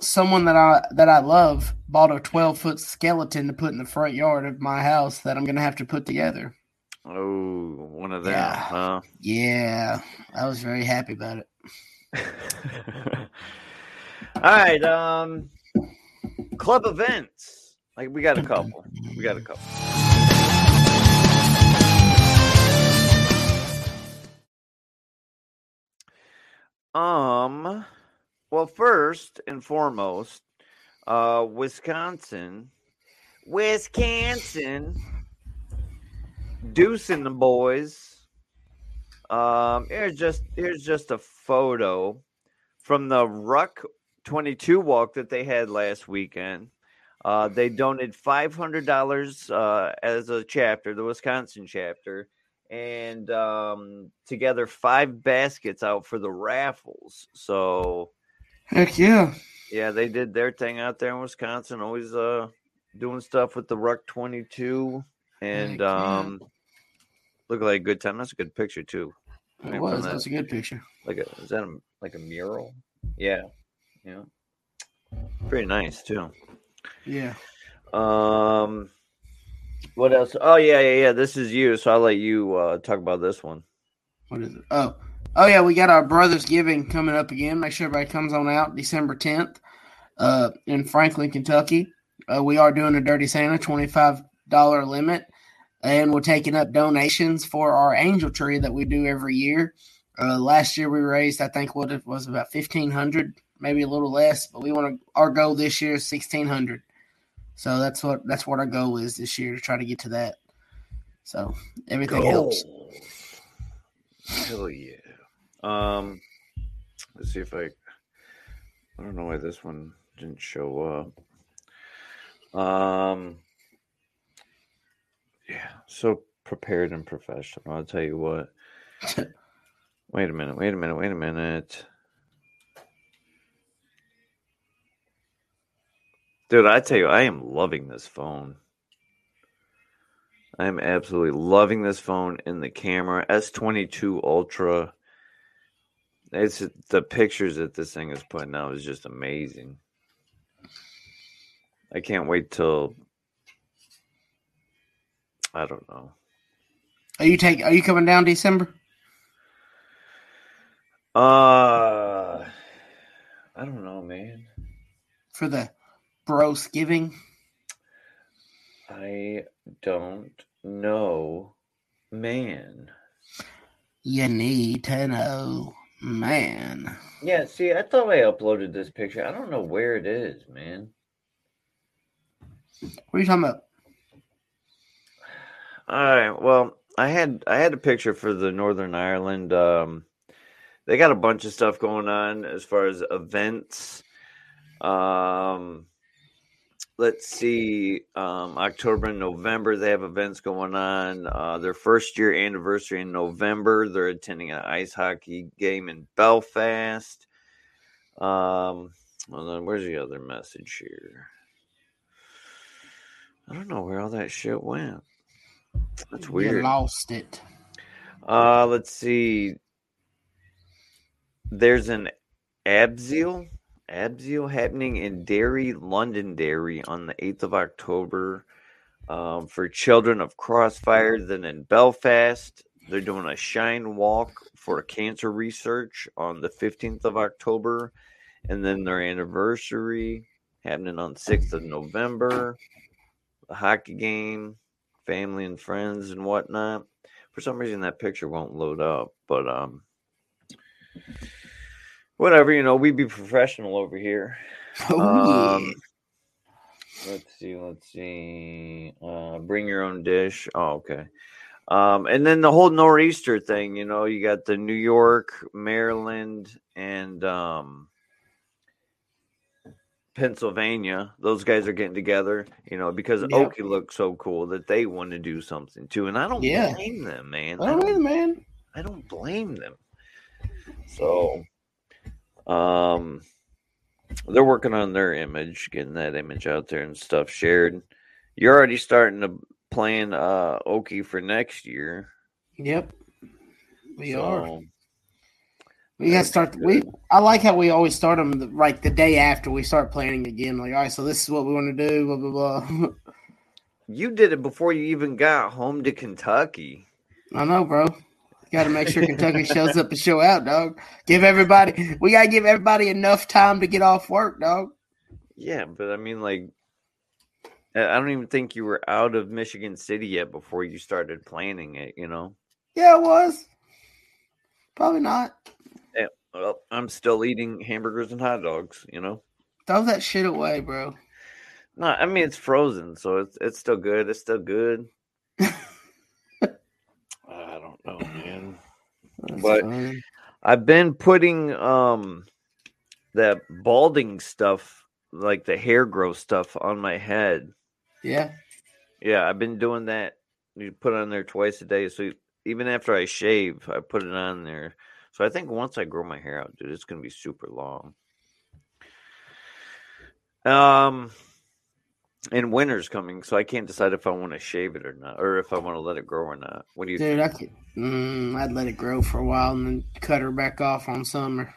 someone that I that I love bought a twelve foot skeleton to put in the front yard of my house that I'm gonna have to put together.
Oh, one of them,
Yeah.
huh?
Yeah, I was very happy about it.
All right, um club events. Like we got a couple. We got a couple. Um well first and foremost, uh Wisconsin Wisconsin Deuce and the boys. Um here's just here's just a photo from the Ruck 22 walk that they had last weekend. Uh, they donated $500 uh, as a chapter, the Wisconsin chapter, and um, together five baskets out for the raffles. So,
Heck yeah!
yeah, they did their thing out there in Wisconsin, always uh, doing stuff with the Ruck 22. And
Heck yeah.
Look like a good time. That's a good picture, too.
It
Right,
was.
that-
That's a good picture.
like a is that a, like a mural? Yeah, yeah, pretty nice too.
Yeah.
Um, what else? Oh yeah, yeah, yeah. This is you, so I'll let you uh, talk about this one.
What is it? Oh, oh yeah, we got our Brothers Giving coming up again. Make sure everybody comes on out December 10th uh, in Franklin, Kentucky. Uh, we are doing a Dirty Santa $25 limit, and we're taking up donations for our angel tree that we do every year. Uh, last year we raised, I think, what it was about 1500 maybe a little less, but we want to, our goal this year is 1600 So that's what, that's what our goal is this year to try to get to that. So everything helps.
Hell yeah. Um, let's see if I. I don't know why this one didn't show up. Um. Yeah, so prepared and professional. I'll tell you what. wait a minute. Wait a minute. Wait a minute. Dude, I tell you, I am loving this phone. I'm absolutely loving this phone in the camera. S22 Ultra. It's the pictures that this thing is putting out is just amazing. I can't wait till I don't know.
Are you take? Are you coming down December?
Uh I don't know, man.
for the bros giving?
I don't know, man.
You need to know, man.
Yeah, see, I thought I uploaded this picture. I don't know where it is, man.
What are you talking about?
All right. Well, I had I had a picture for the Northern Ireland. Um, they got a bunch of stuff going on as far as events. Um, let's see. Um, October and November they have events going on. Uh, their first year anniversary in November. They're attending an ice hockey game in Belfast. Um, well, then where's the other message here? I don't know where all that shit went. That's
You
weird.
lost it.
Uh, let's see. There's an Abseil, Abseil happening in Derry, Londonderry on the 8th of October um, for children of Crossfire. Then in Belfast, they're doing a Shine Walk for cancer research on the 15th of October. And then their anniversary happening on 6th of November. The hockey game, family and friends and whatnot. For some reason that picture won't load up but um whatever you know we'd be professional over here.
Oh,
um let's see let's see uh bring your own dish. Oh okay. Um and then the whole nor'easter thing you know you got the new york maryland and um Pennsylvania, those guys are getting together, you know, because. Okie looks so cool that they want to do something too. And I don't
Yeah.
blame them, man. I
I don't
don't
man.
I don't blame them. So, um, they're working on their image, getting that image out there and stuff shared. You're already starting to plan uh Oki for next year.
Yep. We are. We got to start. We I like how we always start them the, right the day after we start planning again. Like, all right, so this is what we want to do. Blah blah blah.
You did it before you even got home to Kentucky.
I know, bro. Got to make sure Kentucky shows up and show out, dog. Give everybody. We gotta give everybody enough time to get off work, dog.
Yeah, but I mean, like, I I don't even think you were out of Michigan City yet before you started planning it. You know.
Yeah, it was. Probably not.
Well, I'm still eating hamburgers and hot dogs. You know.
Throw that shit away, bro.
No, I mean it's frozen, so it's it's still good. It's still good. I don't know, man.
That's
But-
fine.
I've been putting um that balding stuff, like the hair growth stuff, on my head.
yeah,
Yeah, I've been doing that. You put it on there twice a day, so even after I shave, I put it on there. So I think once I grow my hair out, dude, it's gonna be super long. Um, and winter's coming, so I can't decide if I want to shave it or not, or if I want to let it grow or not. What do you
dude,
think?
I could. Mm, I'd let it grow for a while and then cut her back off on summer.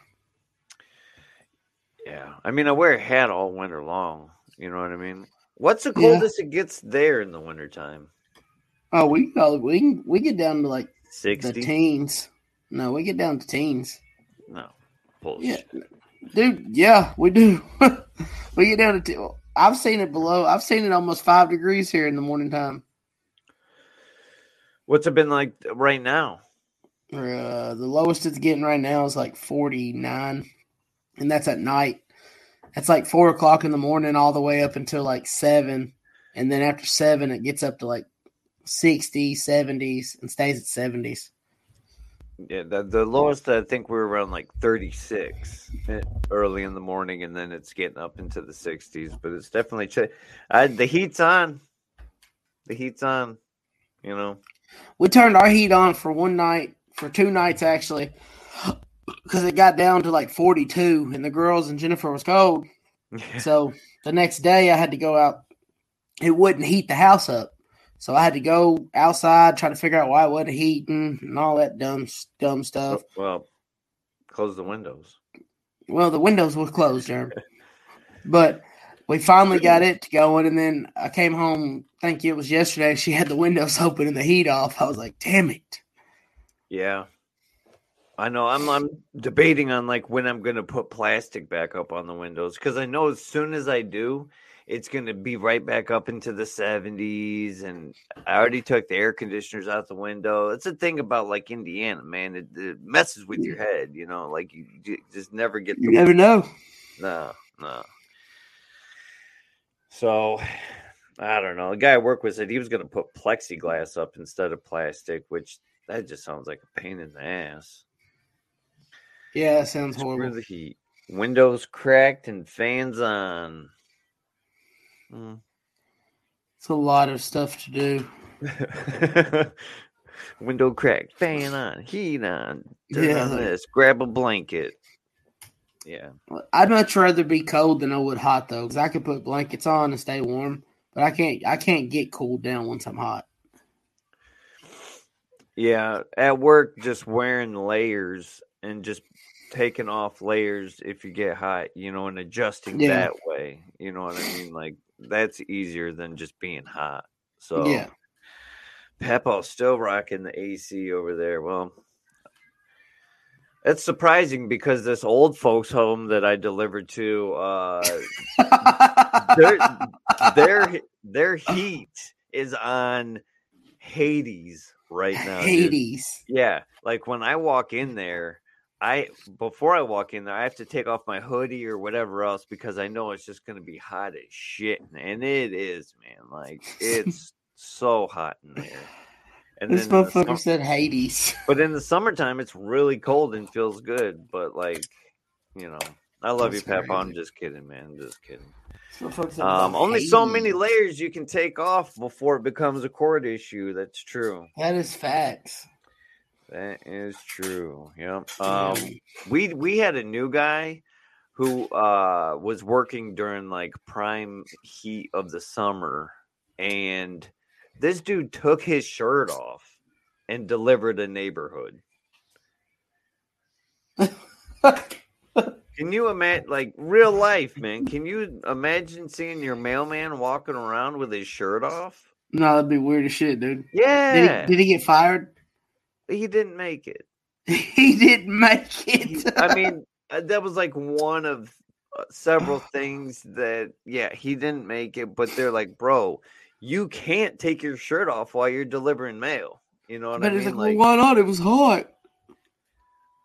Yeah, I mean, I wear a hat all winter long. You know what I mean? What's the
Yeah.
coldest it gets there in the wintertime?
Oh, we go. We can, we get down to like the
Sixty?
teens. No, we get down to teens.
No,
Yeah, dude. Yeah, we do. we get down to. T- I've seen it below. I've seen it almost five degrees here in the morning time.
What's it been like right now?
Uh, the lowest it's getting right now is like forty nine, and that's at night. That's like four o'clock in the morning, all the way up until like seven, and then after seven, it gets up to like 60s, 70s, and stays at seventies.
Yeah, the, the lowest I think we were around like 36 eh, early in the morning, and then it's getting up into the 60s. But it's definitely ch- I, the heat's on. The heat's on. You know.
We turned our heat on for one night, for two nights actually, because it got down to like 42, and the girls and Jennifer was cold. So the next day, I had to go out. It wouldn't heat the house up, so I had to go outside try to figure out why it wasn't heating and all that dumb, dumb stuff.
Oh, well, close the windows.
Well, the windows were closed, Jeremy. but we finally got it going, and then I came home. Thank you. It was yesterday. She had the windows open and the heat off. I was like, "Damn it!"
Yeah. I know. I'm I'm debating on like when I'm gonna put plastic back up on the windows because I know as soon as I do, it's gonna be right back up into the 70s, and I already took the air conditioners out the window. That's the thing about like Indiana, man. It, it messes with your head, you know. Like you, you just never get.
You never know.
No, no. So I don't know. The guy I work with said he was going to put plexiglass up instead of plastic, which that just sounds like a pain in the ass.
Yeah, that sounds horrible.
the heat. Windows cracked and fans on. Hmm.
It's a lot of stuff to do.
Window cracked, fan on, heat on, turn
Yeah,
on
like-
this, grab a blanket. Yeah.
I'd much rather be cold than I would hot though, because I could put blankets on and stay warm, but I can't. I can't get cooled down once I'm hot.
Yeah, at work, just wearing layers and just taking off layers if you get hot, you know, and adjusting
Yeah.
that way. You know what I mean? Like that's easier than just being hot. So
Yeah,
Peppo's still rocking the AC over there. Well, it's surprising because this old folks home that I delivered to, uh, their their their heat is on Hades right now. dude.
Hades.
Yeah, like when I walk in there, I before I walk in there, I have to take off my hoodie or whatever else because I know it's just gonna be hot as shit, and it is, man. Like it's so hot in there. And
This
in the
motherfucker said Hades.
but in the summertime, it's really cold and feels good. But like, you know, I love
That's
you, Papa. I'm just kidding, man. I'm just kidding.
Motherfucker
Um, only so many layers you can take off before it becomes a cord issue. That's true.
That is facts.
That is true. Yep. Um, we we had a new guy who uh was working during like prime heat of the summer, and this dude took his shirt off and delivered a neighborhood. Can you imagine, like real life, man? Can you imagine seeing your mailman walking around with his shirt off?
no, that'd be weird as shit, dude.
Yeah,
Did he, did he get fired?
He didn't make it.
he didn't make it.
I mean, uh, that was like one of uh, several things that, yeah, he didn't make it, but they're like, bro, you can't take your shirt off while you're delivering mail. You know what
but
I mean?
like,
Like,
well, why not? It was hot.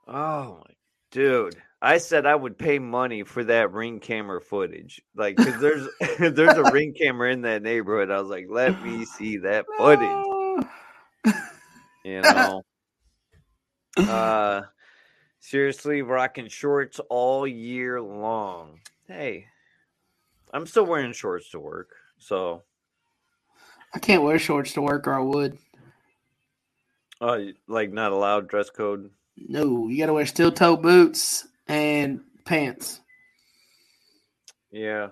oh my dude. I said I would pay money for that ring camera footage, like, because there's there's a ring camera in that neighborhood. I was like, let me see that footage. You know, uh, seriously, rocking shorts all year long. Hey, I'm still wearing shorts to work, so
I can't wear shorts to work, or I would.
uh, like not allowed dress code.
No, you got to wear steel toe boots and pants.
Yeah,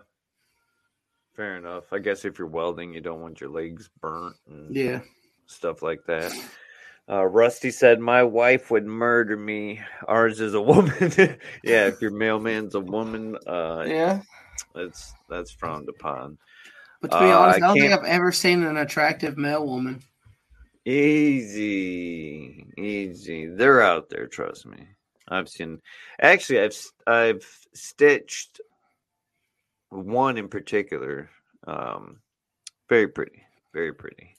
fair enough. I guess if you're welding, you don't want your legs burnt and
Yeah.
stuff like that. Uh, Rusty said, "My wife would murder me. Ours is a woman. yeah, if your mailman's a woman, uh,
Yeah.
that's that's frowned upon.
But to be
Uh,
honest,
I
I don't think I've ever seen an attractive male woman.
Easy, easy. They're out there. Trust me. I've seen. Actually, I've I've stitched one in particular. Um, very pretty, very pretty.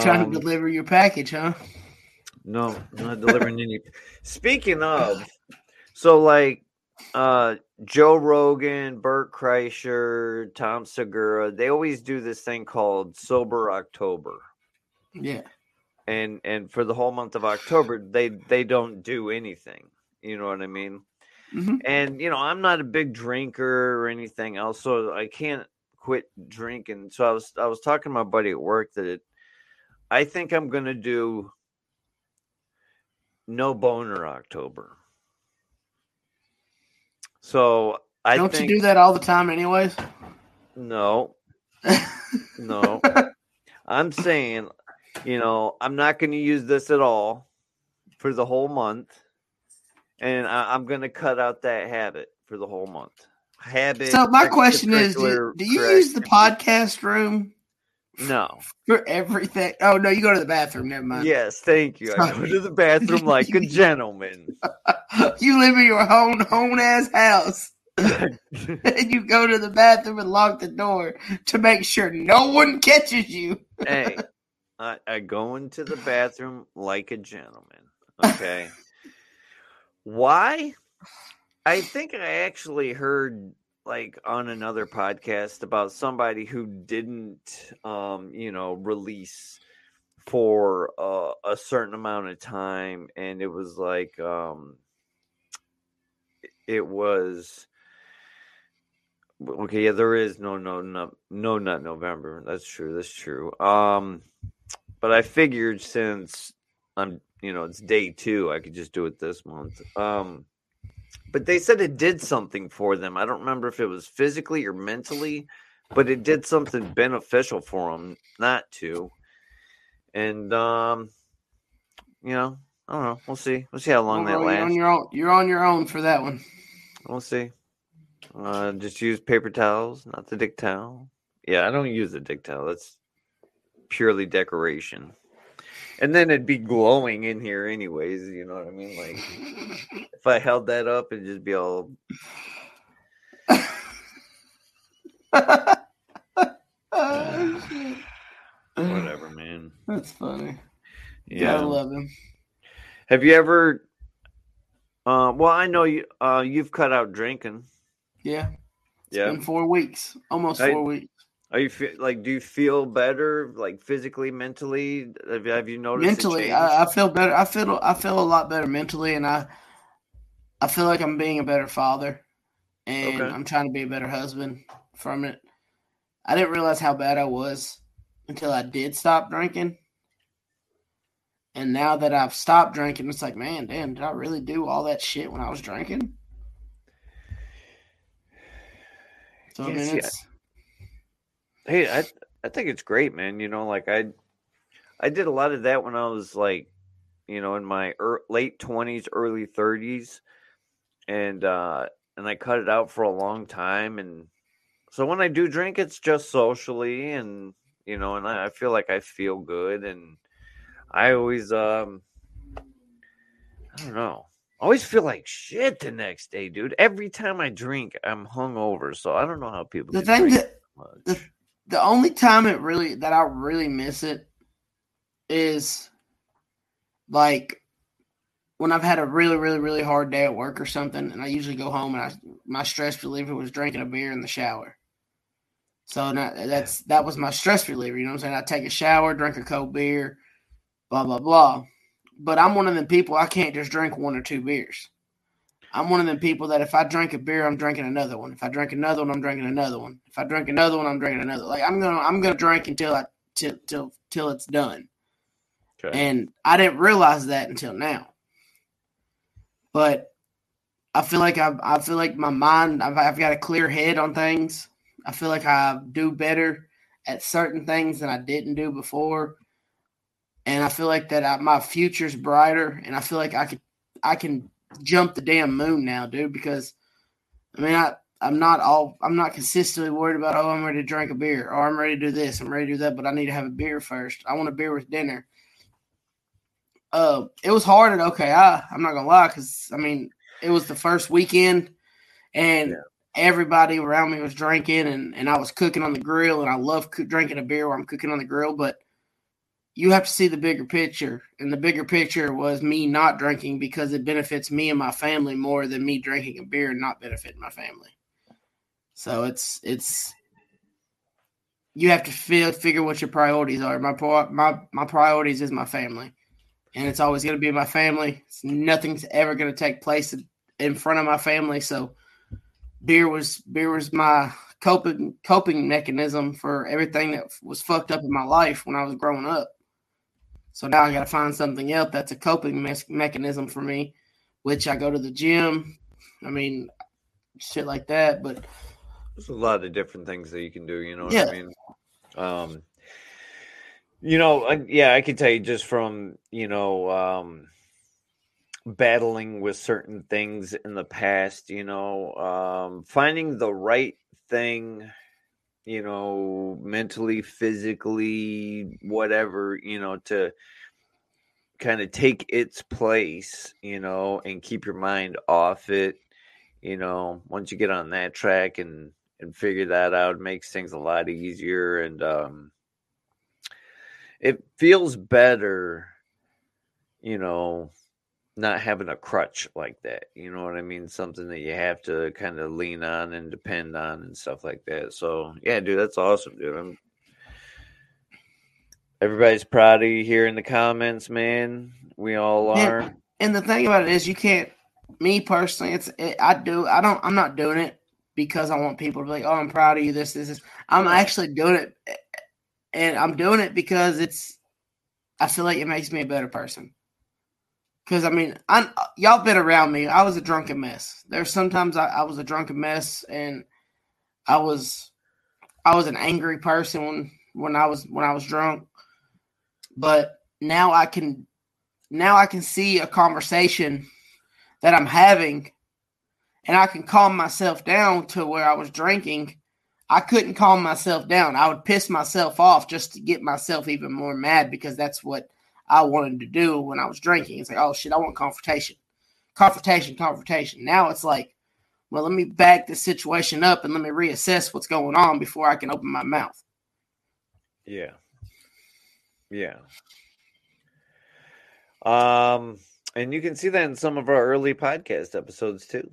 Trying
Um,
to deliver your package, huh?
no, not delivering any. Speaking of, so like uh Joe Rogan, Bert Kreischer, Tom Segura, they always do this thing called Sober October.
Yeah.
and and for the whole month of October they they don't do anything. You know what I mean?
Mhm.
And you know, I'm not a big drinker or anything else, so I can't quit drinking. So I was I was talking to my buddy at work that it, I think I'm gonna do no boner October. So I
Don't
think
you do that all the time, anyways?
no, no. I'm saying, you know, I'm not going to use this at all for the whole month, and I, I'm going to cut out that habit for the whole month. Habit.
so my question is, do, do you use the podcast room
No.
for everything? Oh no, you go to the bathroom. Never mind.
Yes, thank you. I go to the bathroom like a gentleman.
you live in your own own ass house. and you go to the bathroom and lock the door to make sure no one catches you.
hey, I, I go into the bathroom like a gentleman. Okay. Why? I think I actually heard like on another podcast about somebody who didn't um you know release for uh, a certain amount of time and it was like um it was okay yeah there is no no no no not november. That's true that's true. Um but i figured since i'm you know it's day two i could just do it this month. Um but they said it did something for them. I don't remember if it was physically or mentally, but it did something beneficial for them not to. And um, you know, I don't know. We'll see. We'll see how long
Well,
that
you're on your own. You're on your own for that one.
We'll see. Uh, just use paper towels, not the dick towel. Yeah, I don't use the dick towel. That's purely decoration. And then it'd be glowing in here, anyways. You know what I mean? Like if I held that up, it'd just be all
Oh,
whatever, man.
That's funny.
Yeah.
Gotta love him.
Have you ever? Uh, well, I know you. Uh, you've cut out drinking.
Yeah. It's
Yeah.
been four weeks. Almost
I-
four weeks.
Are you feel like? Do you feel better, like physically, mentally? Have, you- have you noticed?
mentally? I, I feel better i feel i feel a lot better mentally and i i feel like i'm being a better father and
Okay.
i'm trying to be a better husband from it i didn't realize how bad i was until i did stop drinking and now that i've stopped drinking it's like man damn did i really do all that shit when i was drinking so i mean it's
hey i i think it's great man you know like i i did a lot of that when i was like you know in my er, late 20s early 30s and uh and i cut it out for a long time and so when i do drink it's just socially and you know and i, I feel like i feel good and i always um i don't know I always feel like shit the next day, dude. Every time I drink, I'm hungover. So I don't know how people
the thing that
that
the-
much.
The only time it really that I really miss it is like when I've had a really, really, really hard day at work or something, and I usually go home and I my stress reliever was drinking a beer in the shower. So that's that was my stress reliever. You know what I'm saying? I take a shower, drink a cold beer, blah blah blah. But I'm one of the people I can't just drink one or two beers. I'm one of them people that if I drink a beer, I'm drinking another one. If I drink another one, I'm drinking another one. If I drink another one, I'm drinking another. Like I'm gonna I'm gonna drink until I till till till it's done.
Okay.
And I didn't realize that until now. But I feel like I I feel like my mind I've, I've got a clear head on things. I feel like I do better at certain things than I didn't do before. And I feel like that I, my future's brighter and I feel like I could I can jump the damn moon now, dude, because I mean I I'm not all I'm not consistently worried about oh I'm ready to drink a beer or I'm ready to do this, I'm ready to do that, but I need to have a beer first. I want a beer with dinner. Uh, it was hard at OKI. I'm not gonna lie, because I mean, it was the first weekend, and
Yeah.
everybody around me was drinking, and and I was cooking on the grill, and I love coo- drinking a beer while I'm cooking on the grill, but you have to see the bigger picture, and the bigger picture was me not drinking because it benefits me and my family more than me drinking a beer and not benefiting my family. So it's it's you have to feel, figure what your priorities are. My my my priorities is my family, and it's always going to be my family. It's, nothing's ever going to take place in front of my family. So beer was beer was my coping coping mechanism for everything that was fucked up in my life when I was growing up. So now I got to find something else that's a coping mes- mechanism for me, which I go to the gym. I mean, shit like that. But
There's a lot of different things that you can do. You know what
Yeah.
I mean? Um, you know, I, yeah, I can tell you just from you know um, battling with certain things in the past. You know, um, finding the right thing. You know, mentally, physically, whatever. You know, to kind of take its place. You know, and keep your mind off it you know, once you get on that track and and figure that out, it makes things a lot easier and um it feels better, you know, not having a crutch like that. You know what I mean? Something that you have to kind of lean on and depend on and stuff like that. So yeah, dude, that's awesome, dude. I'm everybody's proud of you here in the comments, man. We all are.
Yeah. And the thing about it is, you can't. Me personally, it's it, I do. I don't. I'm not doing it because I want people to be like, "Oh, I'm proud of you." This, this, this. I'm actually doing it, eh, and I'm doing it because it's. I feel like it makes me a better person. Because I mean, I y'all been around me. I was a drunken mess. There's sometimes I, I was a drunken mess, and I was, I was an angry person when when I was when I was drunk. But now I can now I can see a conversation that I'm having and I can calm myself down to where I was drinking. I couldn't calm myself down. I would piss myself off just to get myself even more mad because that's what I wanted to do when I was drinking. It's like, oh shit, I want confrontation. Confrontation, confrontation. Now it's like, well, let me back the situation up and let me reassess what's going on before I can open my mouth.
Yeah. Yeah. Um, and you can see that in some of our early podcast episodes too.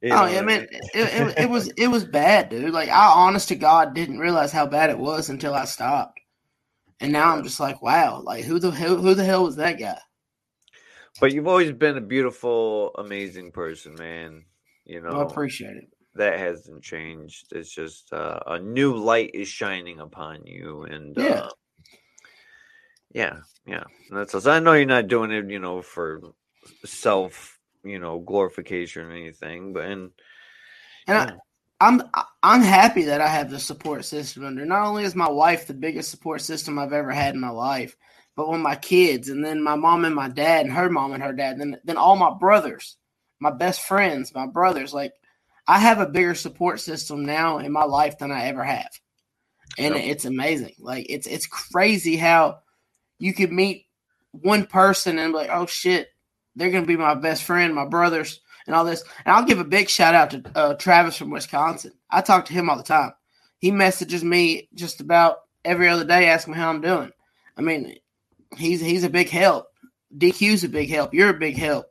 You oh yeah, man, it, it, it, was it was bad, dude. Like I, honest to God, didn't realize how bad it was until I stopped, and now I'm just like, wow, like who the hell, who the hell was that guy?
But you've always been a beautiful, amazing person, man. You know,
I appreciate it.
That hasn't changed. It's just uh, a new light is shining upon you, and
yeah. Uh,
yeah, yeah. And that's I know you're not doing it, you know, for self, you know, glorification or anything, but and,
and yeah. I'm I'm happy that I have the support system under. Not only is my wife the biggest support system I've ever had in my life, but when my kids and then my mom and my dad and her mom and her dad, and then then all my brothers, my best friends, my brothers, like I have a bigger support system now in my life than I ever have. And yep. it's amazing. Like it's it's crazy how you could meet one person and be like, oh shit, they're going to be my best friend, my brothers, and all this. And I'll give a big shout out to uh, Travis from Wisconsin. I talk to him all the time. He messages me just about every other day asking me how I'm doing. I mean, he's he's a big help. DQ's a big help. You're a big help.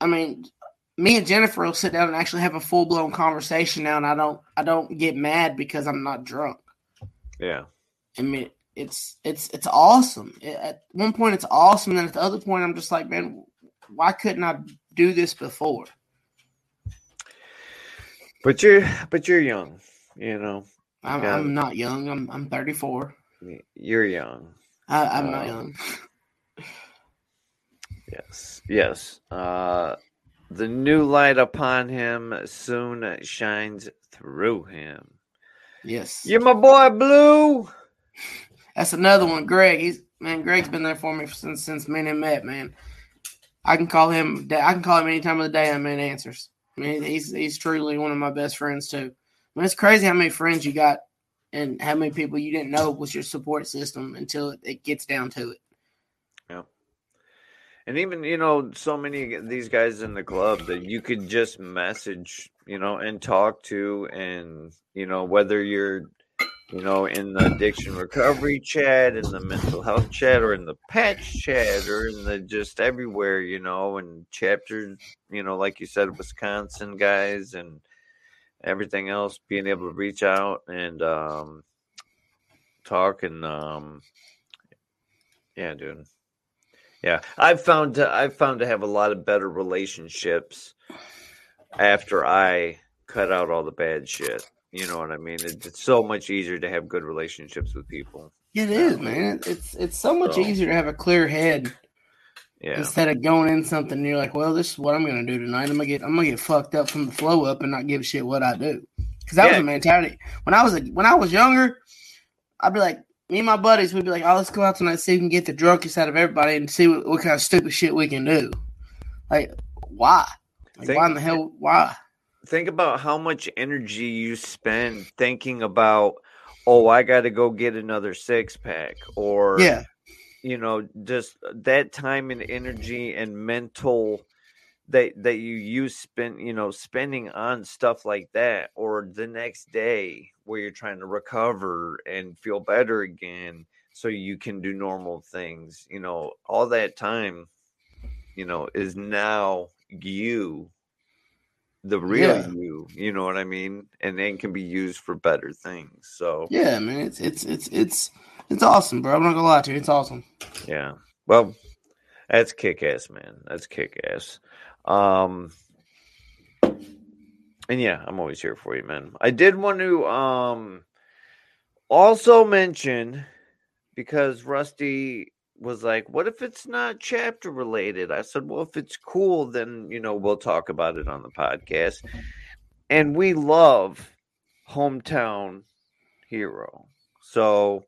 I mean, me and Jennifer will sit down and actually have a full blown conversation now, and I don't I don't get mad because I'm not drunk.
Yeah.
I mean, it's it's it's awesome. At one point, it's awesome, and then at the other point, I'm just like, man, why couldn't I do this before?
But you're but you're young, you know.
I'm, I'm not young. I'm I'm 34.
You're young.
I, am not uh, young.
yes, yes. Uh, the new light upon him soon shines through him.
Yes.
You're my boy, Blue.
That's another one. Greg, he's man. Greg's been there for me since since me and met. Man, I can call him. I can call him any time of the day, and man answers. I mean, he's he's truly one of my best friends too. I mean, it's crazy how many friends you got, and how many people you didn't know was your support system until it, it gets down to it.
Yeah. And even you know, so many of these guys in the club that you could just message, you know, and talk to, and you know, whether you're you know, in the addiction recovery chat, in the mental health chat, or in the patch chat, or in the just everywhere, you know, and chapters, you know, like you said, Wisconsin guys and everything else, being able to reach out and um, talk and um, yeah, dude. Yeah, I've found to, I've found to have a lot of better relationships after I cut out all the bad shit. You know what I mean? It's, it's so much easier to have good relationships with people.
It is, man. It's it's so much so, easier to have a clear head.
Yeah.
Instead of going in something, and you're like, well, this is what I'm gonna do tonight. I'm gonna get I'm gonna get fucked up from the flow up and not give a shit what I do. Because that yeah. was a mentality. When I was a, when I was younger, I'd be like, me and my buddies would be like, oh, let's go out tonight, see if we can get the drunkest out of everybody and see what, what kind of stupid shit we can do. Like, why? Like, Think, why in the hell? Why?
Think about how much energy you spend thinking about oh i got to go get another six pack or
yeah.
you know just that time and energy and mental that that you use spend you know spending on stuff like that or the next day where you're trying to recover and feel better again so you can do normal things you know all that time you know is now you the real
Yeah.
you you know what i mean and then can be used for better things so
Yeah, man, it's it's it's it's it's awesome, bro. I'm not gonna lie to you, it's awesome.
Yeah. Well, that's kick ass, man. That's kick ass. Um and yeah, I'm always here for you, man. I did want to um also mention because Rusty was like, "What if it's not chapter related?" I said, "Well, if it's cool, then you know we'll talk about it on the podcast." And we love hometown hero, so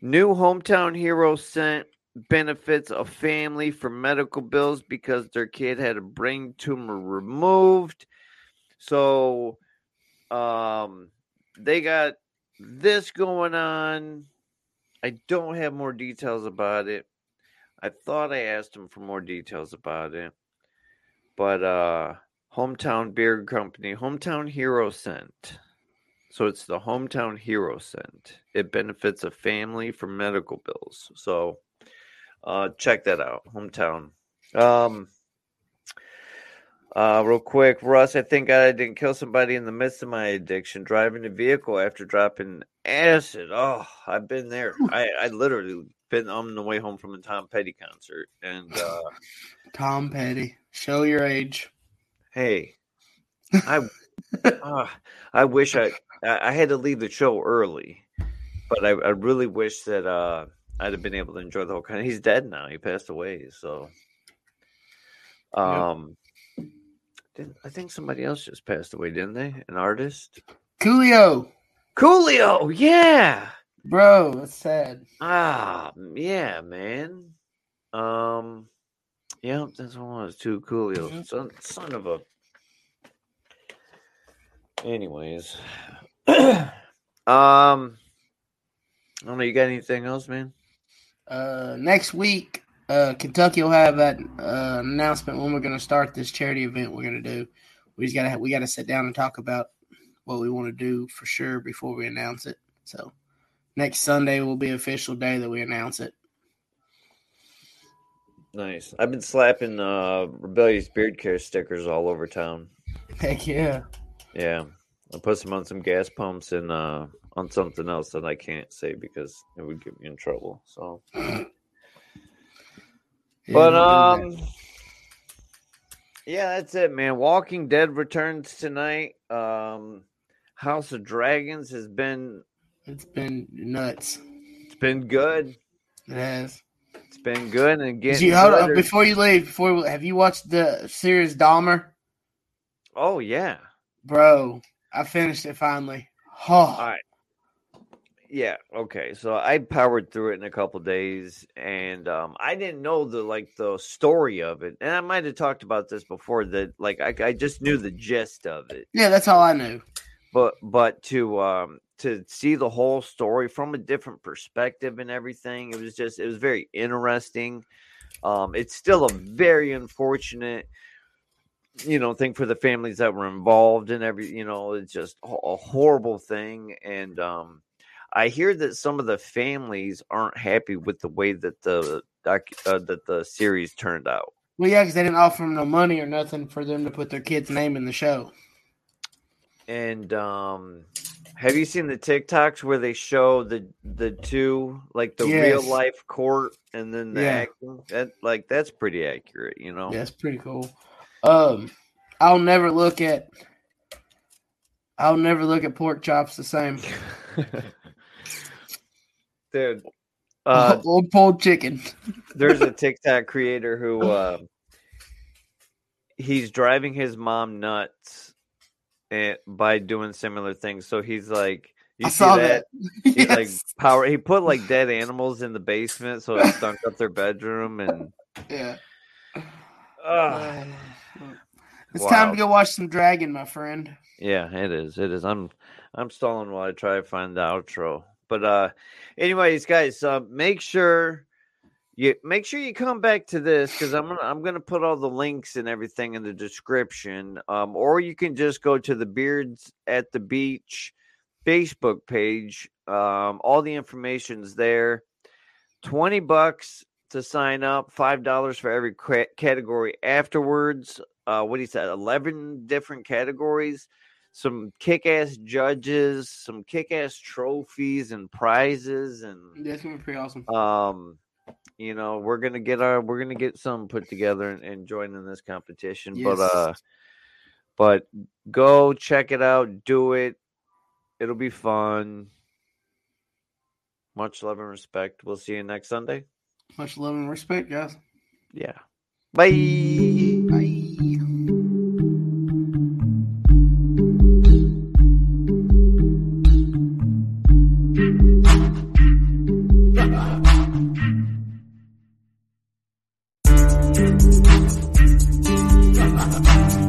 new hometown hero scent benefits a family for medical bills because their kid had a brain tumor removed. So um they got this going on. I don't have more details about it. I thought I asked him for more details about it. But uh Hometown Beer Company, Hometown Hero scent. So it's the Hometown Hero Scent. It benefits a family for medical bills. So uh check that out. Hometown. Um uh real quick, Russ, I think I didn't kill somebody in the midst of my addiction driving a vehicle after dropping acid. Oh, I've been there. I, I literally been on the way home from a Tom Petty concert and uh
Tom Petty, show your age.
hey I uh, I wish I I had to leave the show early, but I, I really wish that uh I'd have been able to enjoy the whole kind. He's dead now. He passed away. So, um, didn't, I think somebody else just passed away, didn't they? An artist,
Coolio,
Coolio. Yeah.
bro, that's sad.
Ah, yeah, man. Um, yeah, that's one of those two Coolio.
Mhm.
Son, son of a. Anyways, um, I don't know. You got anything else, man?
Uh, next week, uh, Kentucky will have that uh, announcement when we're going to start this charity event. We're going to do. We just got to we got to sit down and talk about what we want to do for sure before we announce it. So next Sunday will be official day that we announce it.
Nice. I've been slapping uh rebellious beard care stickers all over town.
Heck yeah!
Yeah, I put some on some gas pumps and uh on something else that I can't say because it would get me in trouble. So. But
we'll do that.
um yeah, that's it, man. Walking Dead returns tonight. Um House of Dragons has been
it's been nuts.
it's been good.
It has.
It's been good and getting
you hold before you leave? Before we- have you watched the series Dahmer,
Oh yeah.
bro? I finished it finally. Oh,
right. Yeah, okay. So I powered through it in a couple days and um I didn't know the like the story of it. And I might have talked about this before that like I, I just knew the gist of it.
yeah, that's all I knew.
but but to um to see the whole story from a different perspective and everything it was just it was very interesting um it's still a very unfortunate you know thing for the families that were involved and every you know it's just a horrible thing and um i hear that some of the families aren't happy with the way that the doc, uh, that the series turned out
Well, yeah, because they didn't offer them no money or nothing for them to put their kid's name in the show.
And um have you seen the TikToks where they show the the two like the real life court and then the
Yeah.
acting? That like that's pretty accurate, you know.
Yeah, pretty cool. Um, I'll never look at. I'll never look at pork chops the same.
Dude. Uh
Old pulled chicken.
there's a TikTok creator who uh, he's driving his mom nuts and, by doing similar things. So he's like you
I
see
saw
that?
that.
He, like
Yes.
power he put like dead animals in the basement so it stunk up their bedroom and
Yeah.
Ugh.
It's time to go watch some Dragon, my friend.
Yeah, it is. It is. I'm I'm stalling while I try to find the outro. But uh anyways, guys, uh make sure you make sure you come back to this because I'm gonna I'm gonna put all the links and everything in the description. Um, or you can just go to the Beards at the Beach Facebook page. Um, all the information's there. Twenty bucks to sign up. Five dollars for every category afterwards. Uh, what he said, eleven different categories. Some kick-ass judges, some kick-ass trophies and prizes, and
that's gonna be pretty awesome.
Um, you know, we're gonna get our we're gonna get some put together and, and join in this competition. Yes. But uh, but go check it out, do it. It'll be fun. Much love and respect. We'll see you next Sunday.
Much love and respect, guys.
Yeah. Bye.
Bye.